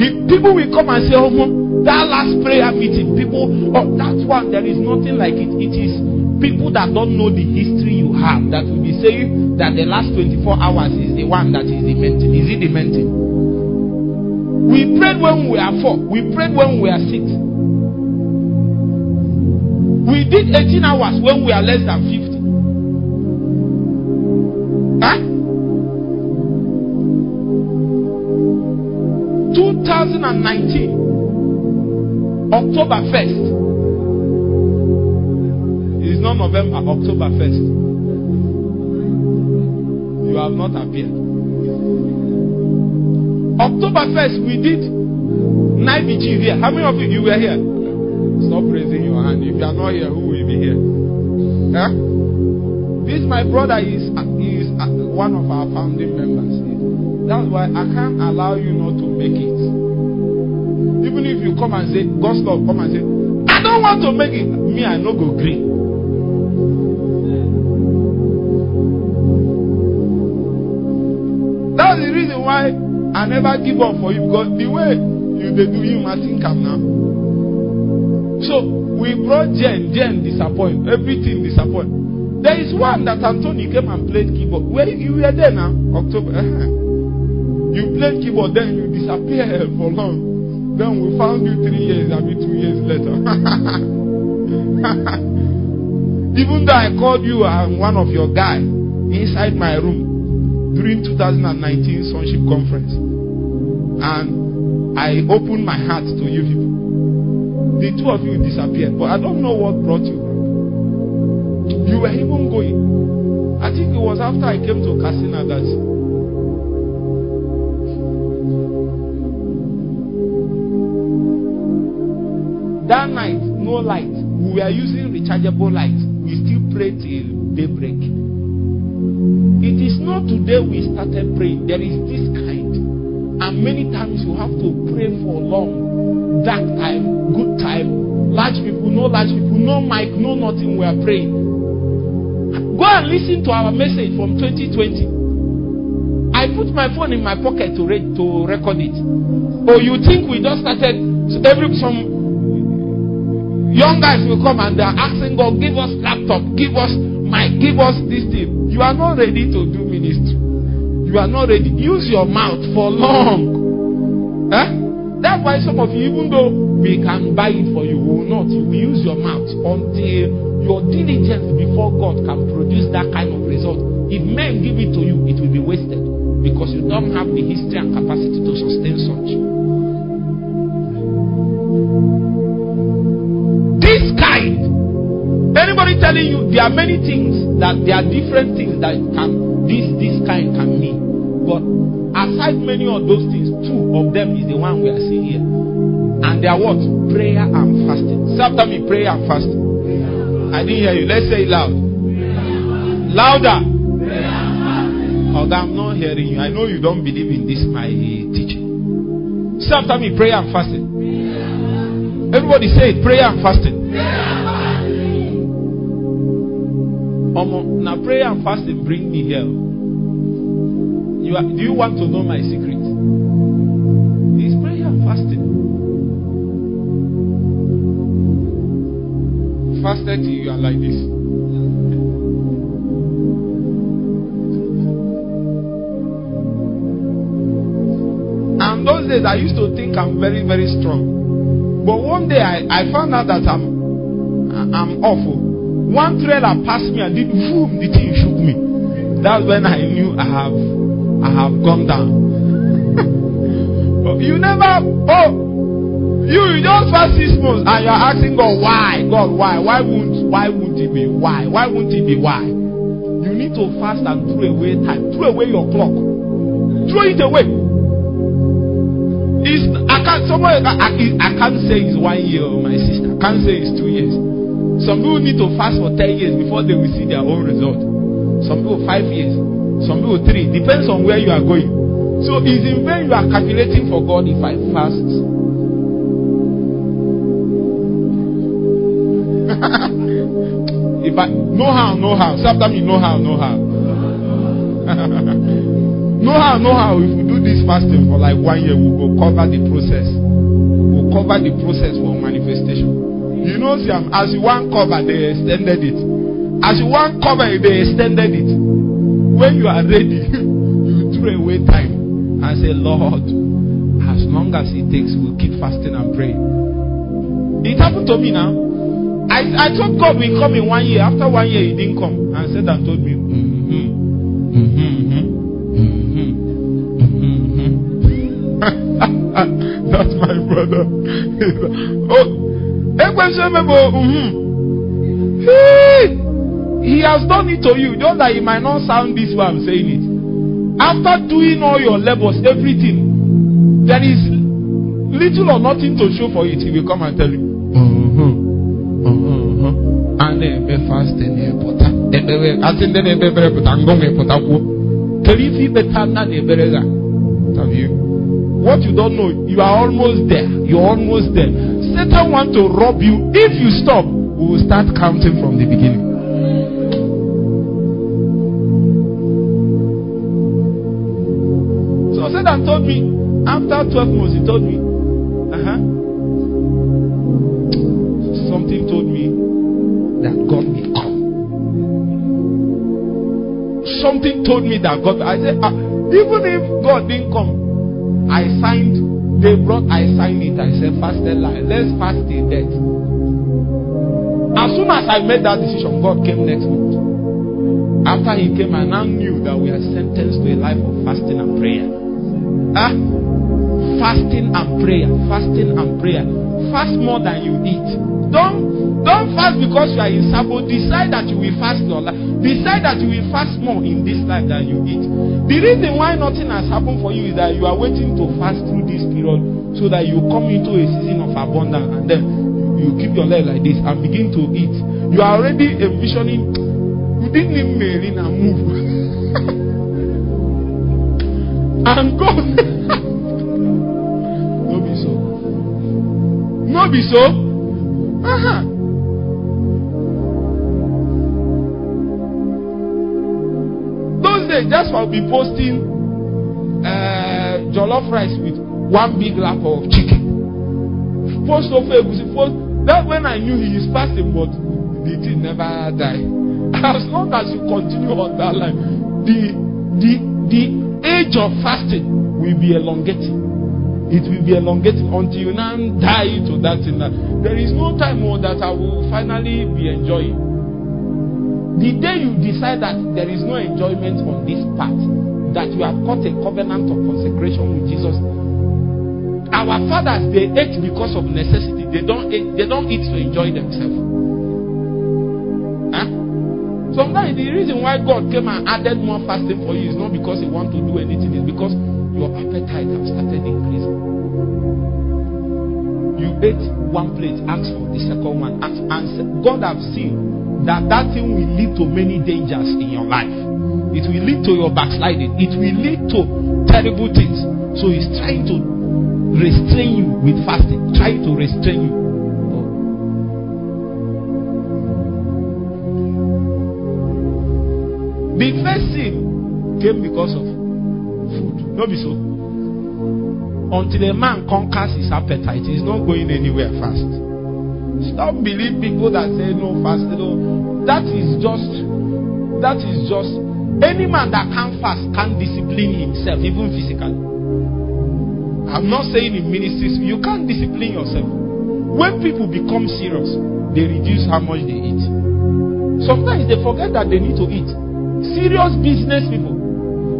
S1: the people will come and say, Oh, that last prayer meeting, people, oh, that one, there is nothing like it. It is people that don't know the history you have that will be saying that the last 24 hours is the one that is dementing. Is it dementing? We prayed when we were four, we prayed when we were six. We did 18 hours when we are less than 50. October 1st. It's not November, October 1st. You have not appeared. October 1st, we did night vigil here. How many of you, you were here? Stop raising your hand. If you are not here, who will be here? Huh? This, my brother, is, is one of our founding members. That's why I can't allow you not to make it. Come and say, God's love, come and say, I don't want to make it. Me, I no go green. That's the reason why I never give up for you because the way you they do you must think I'm now. So we brought Jen, Jen disappoint, everything disappoint. There is one that Anthony came and played keyboard. Where you were there now, October. Uh-huh. You played keyboard, then you disappear for long. Then we found you three years, I mean two years later. Even though I called you and one of your guys inside my room during 2019 Sonship Conference, and I opened my heart to you people. The two of you disappeared, but I don't know what brought you back. You were even going. I think it was after I came to Casina that That light. We were using rechargeable light. We still pray till daybreak. It is not today we started praying. There is this kind. And many times you have to pray for long. Dark time, good time, large people, no large people, no mic, no nothing. We are praying. Go and listen to our message from 2020. I put my phone in my pocket to, to record it. Oh, you think we just started every some Young guys will come and they are asking God, give us laptop, give us mic, give us this thing. You are not ready to do ministry. You are not ready. Use your mouth for long. Eh? That's why some of you, even though we can buy it for you, will not. You will use your mouth until your diligence before God can produce that kind of result. If men give it to you, it will be wasted because you don't have the history and capacity to sustain such. Are many things that there are different things that can this this kind can mean. But aside many of those things, two of them is the one we are seeing here. And they are what? Prayer and fasting. Say after me, prayer and fasting. I didn't hear you. Let's say it loud. Louder. Oh, I'm not hearing you. I know you don't believe in this my teaching. Say after me, prayer and fasting. Everybody say it, prayer and fasting. Um, now prayer and fasting bring me here. You are, do you want to know my secret? It's prayer and fasting. Fasted you are like this. And those days I used to think I'm very, very strong. But one day I, I found out that I'm I'm awful. One trailer passed me and did boom, the thing shook me. That's when I knew I have I have gone down. you never oh you, you just fast six months and you're asking God why? God why? Why won't why won't it be why? Why won't it be why? You need to fast and throw away time. Throw away your clock. Throw it away. It's, I can't somebody I, I, I can't say it's one year, my sister. I can't say it's two years. Some people need to fast for 10 years before they will see their own result. Some people 5 years. Some people 3. Depends on where you are going. So it's in vain you are calculating for God if I fast. if I know how, know how. Sometimes you know how, know how. know how, know how. If we do this fasting for like one year, we will cover the process. We'll cover the process for manifestation. You know, see, as you want cover, they extended it. As you want cover, they extended it. When you are ready, you throw away time and say, Lord, as long as it takes, we'll keep fasting and praying. It happened to me now. I, I thought God will come in one year. After one year, He didn't come. And said and told me, mm-hmm, mm-hmm, mm-hmm, mm-hmm. That's my brother. oh, mm-hmm. Mm-hmm. He has done it to you, just that it might not sound this way I'm saying it. After doing all your labors, everything, there is little or nothing to show for it. He will come and tell you. Mm-hmm. Mm-hmm. Ana eme fasting na-epụta ekpere asị ndị na-ebe ekpere pụta ngụ na-epụtakwuo kedu ife ikpeta na na-ekpere ga what you don't know you are almost there. You are almost there satan want to rob you if you stop we will start counting from the beginning so satan told me after 12 months he told me uh-huh something told me that God will come. Something told me that God. I said, ah, even if God didn't come, I signed. They brought. I signed it. I said, fasted line. Let's fast till death. As soon as I made that decision, God came next month. After He came, I now knew that we are sentenced to a life of fasting and prayer. Ah, fasting and prayer, fasting and prayer. Fast more than you eat. Don't don't fast because you are in Sabo. Decide that you will fast your life. Decide that you will fast more in this life than you eat. The reason why nothing has happened for you is that you are waiting to fast through this period so that you come into a season of abundance and then you, keep your leg like this and begin to eat. You are already envisioning. You didn't marry and move. and go. no be so. No be so. Uh-huh. For be posting uh, jollof rice with one big lap of chicken. Post of egusi. Post that when I knew he is fasting, but the thing never die. As long as you continue on that line, the the the age of fasting will be elongating. It will be elongating until you now die to that thing. There is no time more that I will finally be enjoying. The day you decide that there is no enjoyment on this path, that you have got a covenant of consecration with Jesus. Our fathers they ate because of necessity. They don't eat, they don't eat to enjoy themselves. Huh? Sometimes the reason why God came and added more fasting for you is not because He wants to do anything, it's because your appetite has started increasing. You ate one plate, ask for the second one, ask, and God have seen that that thing will lead to many dangers in your life. It will lead to your backsliding. It will lead to terrible things. So he's trying to restrain you with fasting, trying to restrain you. The first sin came because of food. No be so. Until a man conquers his appetite, he's not going anywhere fast. Stop believing people that say no fast. No, that is just that is just any man that can fast can discipline himself, even physically. I'm not saying in ministries you can't discipline yourself. When people become serious, they reduce how much they eat. Sometimes they forget that they need to eat. Serious business people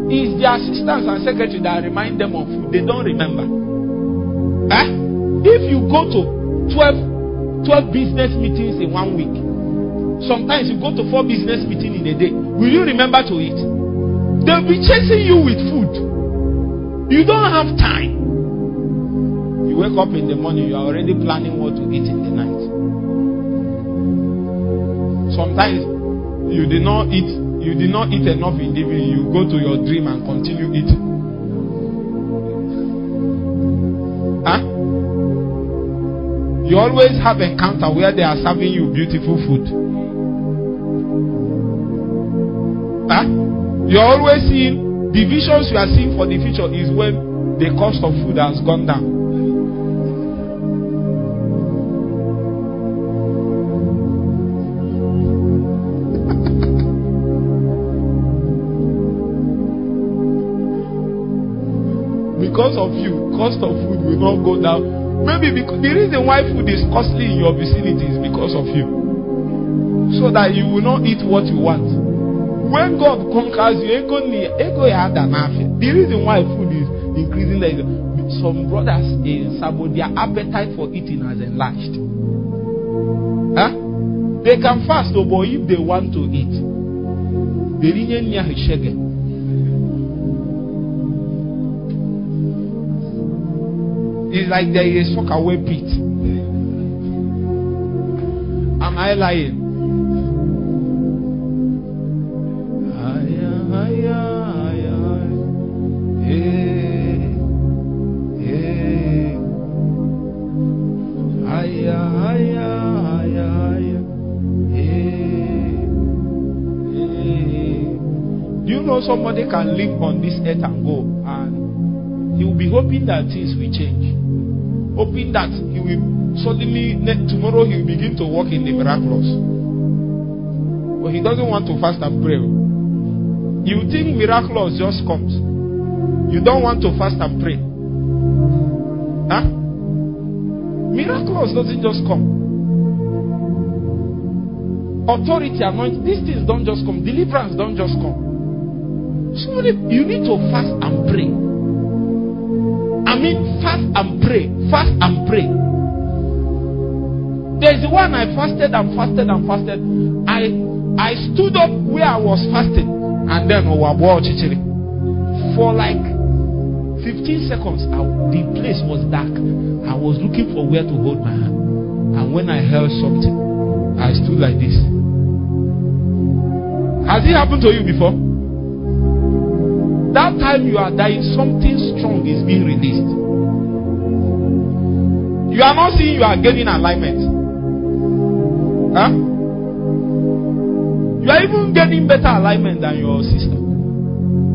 S1: is their assistants and secretary that remind them of food. They don't remember. Eh? If you go to 12 12 business meetings in one week. Sometimes you go to four business meetings in a day. Will you remember to eat? They'll be chasing you with food. You don't have time. You wake up in the morning, you are already planning what to eat in the night. Sometimes you did not eat, you did not eat enough in the evening, you go to your dream and continue eating. You always have encounter where they are serving you beautiful food. Huh? You're always seeing the visions you are seeing for the future is when the cost of food has gone down. because of you, cost of food will not go down Maybe because the reason why food is costly in your vicinity is because of you. So that you will not eat what you want. When God conquers you, ego the reason why food is increasing is some brothers in Sabo, their appetite for eating has enlarged. Huh? They can fast, oh, but if they want to eat, they It's like there is a soccer away pit. Am I lying? Do you know somebody can live on this earth and go? And he will be hoping that things will change hoping that he will suddenly tomorrow he will begin to walk in the miraculous. But he doesn't want to fast and pray. You think miraculous just comes. You don't want to fast and pray. Huh? Miraculous doesn't just come. Authority, anointing, these things don't just come. Deliverance don't just come. Somebody, you need to fast and pray. Fast and pray. Fast and pray. There's the one I fasted and fasted and fasted. I I stood up where I was fasting and then for like 15 seconds. I, the place was dark. I was looking for where to hold my hand. And when I held something, I stood like this. Has it happened to you before? That time you are dying, something strong is being released. You are not seeing you are gaining alignment. Huh? You are even getting better alignment than your sister.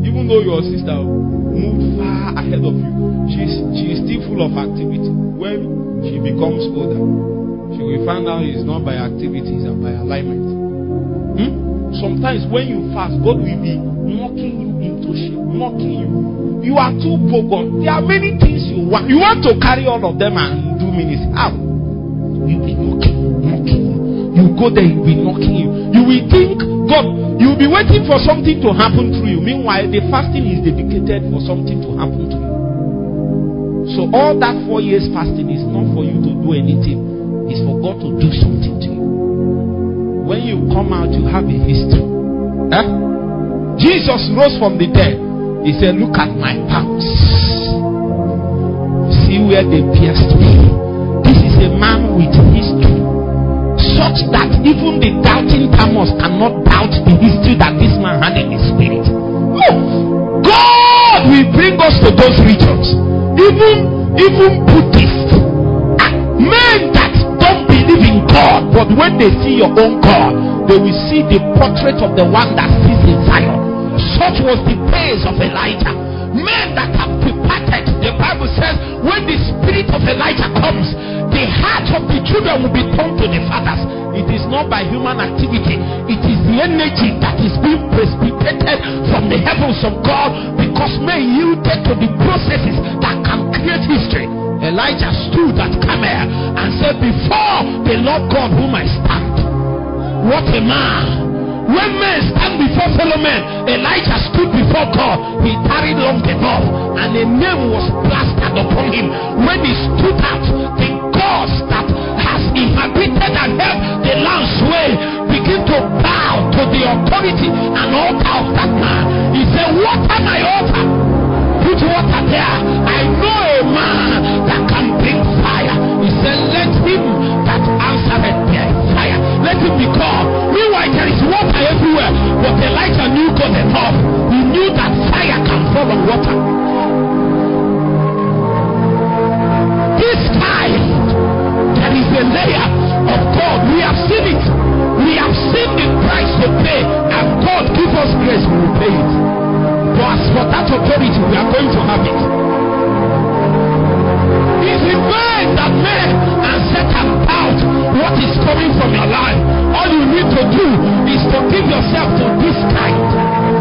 S1: Even though your sister moved far ahead of you, she's she is still full of activity. When she becomes older, she will find out it's not by activities and by alignment. Hmm? Sometimes when you fast, God will be knocking you into shape mocking you. You are too bogus. There are many things you want. You want to carry all of them and ministry. How? You'll be knocking, knocking you. You go there, you'll be knocking you. You will think, God, you'll be waiting for something to happen through you. Meanwhile, the fasting is dedicated for something to happen to you. So all that four years fasting is not for you to do anything. It's for God to do something to you. When you come out, you have a history. Eh? Jesus rose from the dead. He said, Look at my palms. See where they pierced me. A man with history. Such that even the doubting Thomas cannot doubt the history that this man had in his spirit. God will bring us to those regions. Even even Buddhists, men that don't believe in God, but when they see your own God, they will see the portrait of the one that sees in Zion. Such was the pace of Elijah. Men that have departed, the Bible says, when the spirit of Elijah comes, the heart of the children will be turned to the fathers. It is not by human activity, it is the energy that is being precipitated from the heavens of God because men yielded to the processes that can create history. Elijah stood at Carmel and said, Before the Lord God whom I stand, what a man! When men stand before fellow men, Elijah stood before God. He tarried long above, and a name was plastered upon him. When he stood out, the gods that has inhabited and held the land sway begin to bow to the authority and altar of that man. He said, "What Water my altar. Put water there. I know a man that can bring fire. He said, Let him that. Let him be called. Meanwhile, there is water everywhere. But Elijah knew God enough. He knew that fire can fall on water. This time, there is a layer of God. We have seen it. We have seen the price to pay. And God give us grace, we will pay it. But as for that authority, we are going to have it. In vain that and what is coming from your life. All you need to do is to give yourself to this kind.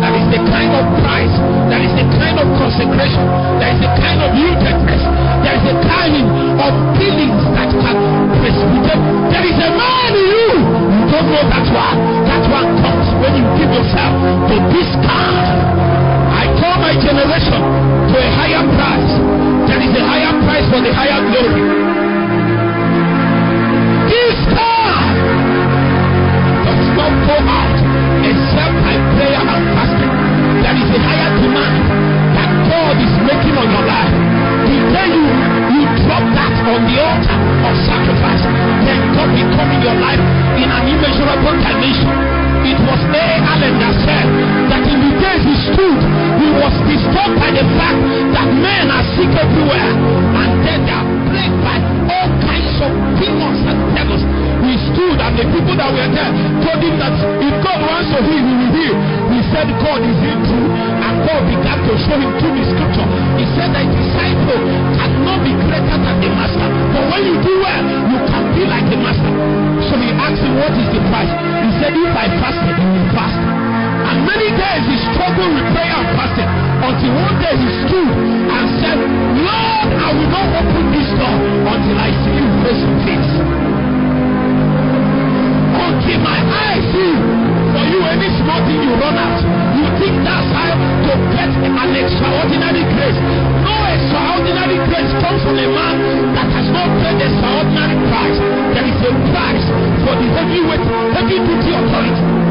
S1: That is the kind of price, that is the kind of consecration, that is the kind of There is a timing of killings that can precipitate. There is a man in you. You don't know that one. That one comes when you give yourself to this car. I call my generation to a higher price. There is a higher price for the higher glory. This car does not go out except by prayer and fasting. There is a higher demand that God is making on your life. The day you, you drop that on the altar of sacrifice, then God will come in your life in an immeasurable dimension. It was A. Allen that said that in the days he stood, he was disturbed by the fact that men are sick everywhere and they are plagued by all kinds of demons and devils. He stood and the people that were there told him that if God wants to heal, he will heal. He said, God is in true. And God began to show him through the scripture. He said that disciple cannot be greater than the master. But when you do well, you can be like the master. So he asked him, What is the price? He said, If I fasted, you will fast. And many days he struggled with prayer and fasting until one day he stood and said, Lord, I will not open this door until I see you face to face. Until my eyes see for you any small thing you run out. You think that's how to get an extraordinary grace. No extraordinary grace comes from a man that has not paid the extraordinary price. There is a price for the heavyweight, heavy duty authority.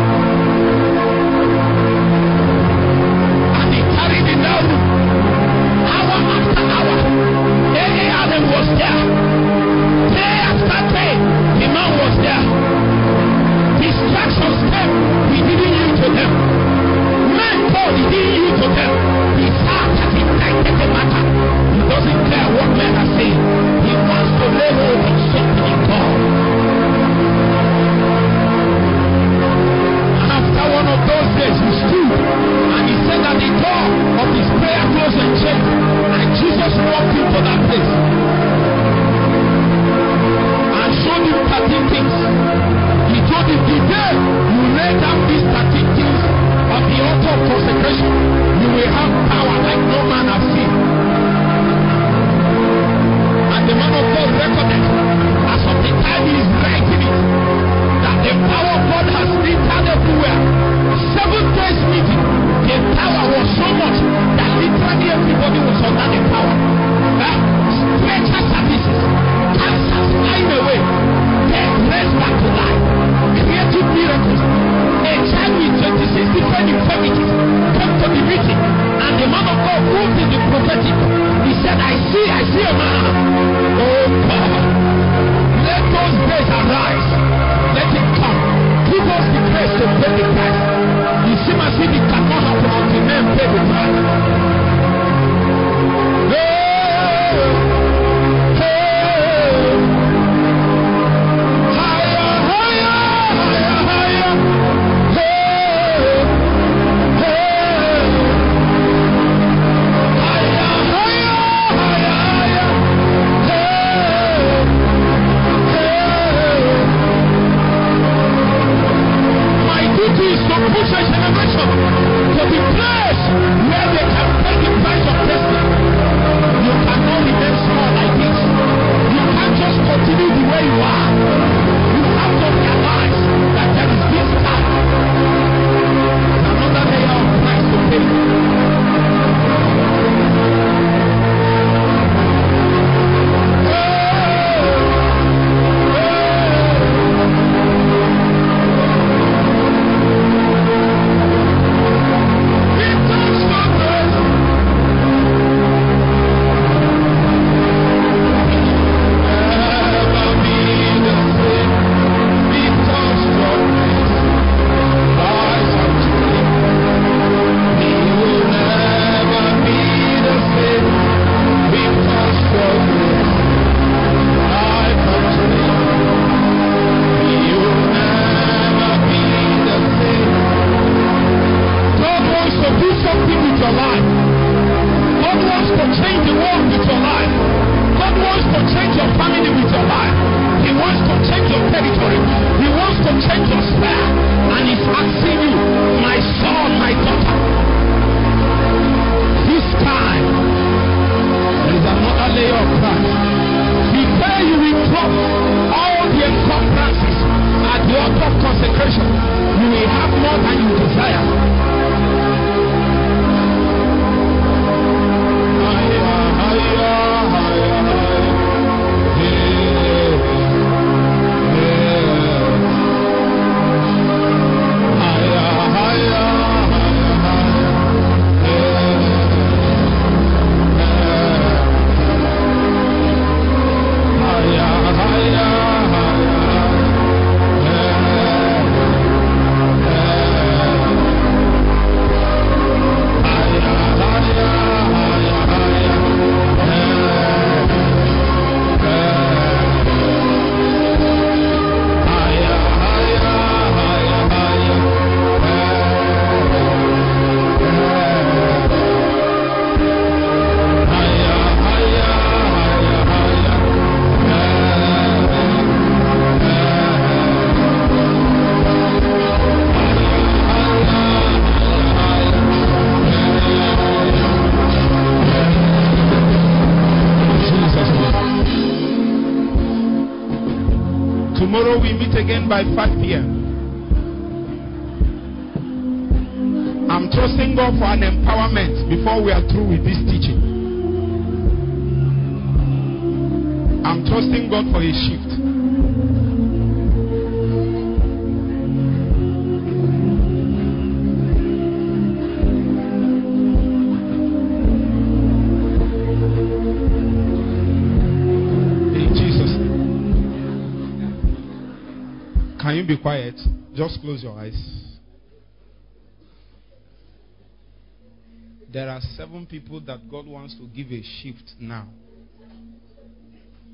S1: the power. Uh, services, back to life, miracles. A child with 26 different to the meeting, and the man of God the. He said, I see, I see man. Oh. Let those arise. Let come. The to pay the price. You if it cannot pay the price. Hey, by five. Just close your eyes. There are seven people that God wants to give a shift now.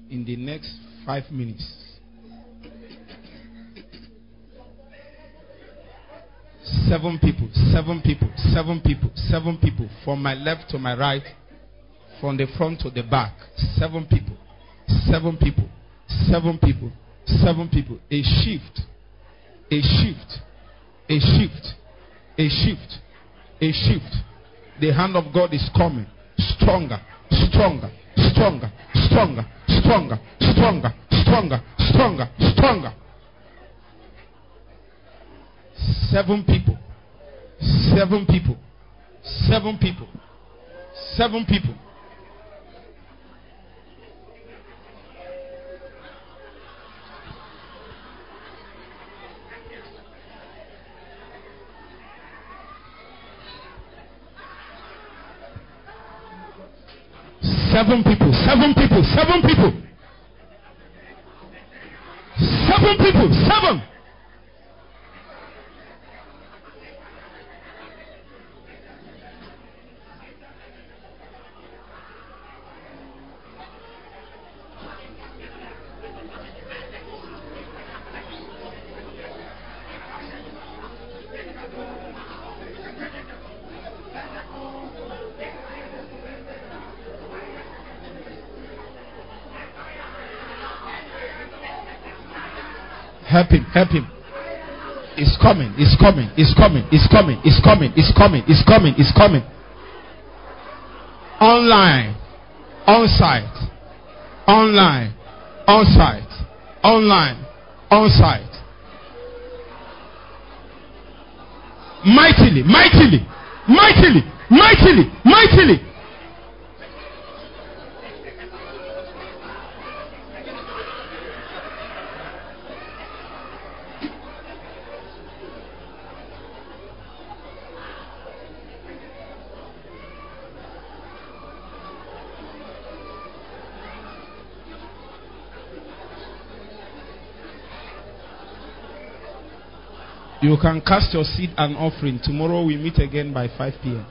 S1: In the next five minutes. Seven people, seven people, seven people, seven people. From my left to my right, from the front to the back. Seven people, seven people, seven people, seven people. A shift, a shift, a shift, a shift, a shift. The hand of God is coming. Stronger, stronger, stronger, stronger, stronger, stronger, stronger, stronger, stronger. Seven people, seven people, seven people, seven people. Seven people, seven people, seven people. Seven people, seven. Help him, help him. It's coming, it's coming, it's coming, it's coming, it's coming, it's coming, it's coming, it's coming. Online, on site, online, on site, online, on site. Mightily, mightily, mightily, mightily, mightily. You can cast your seed and offering. Tomorrow we meet again by 5 p.m.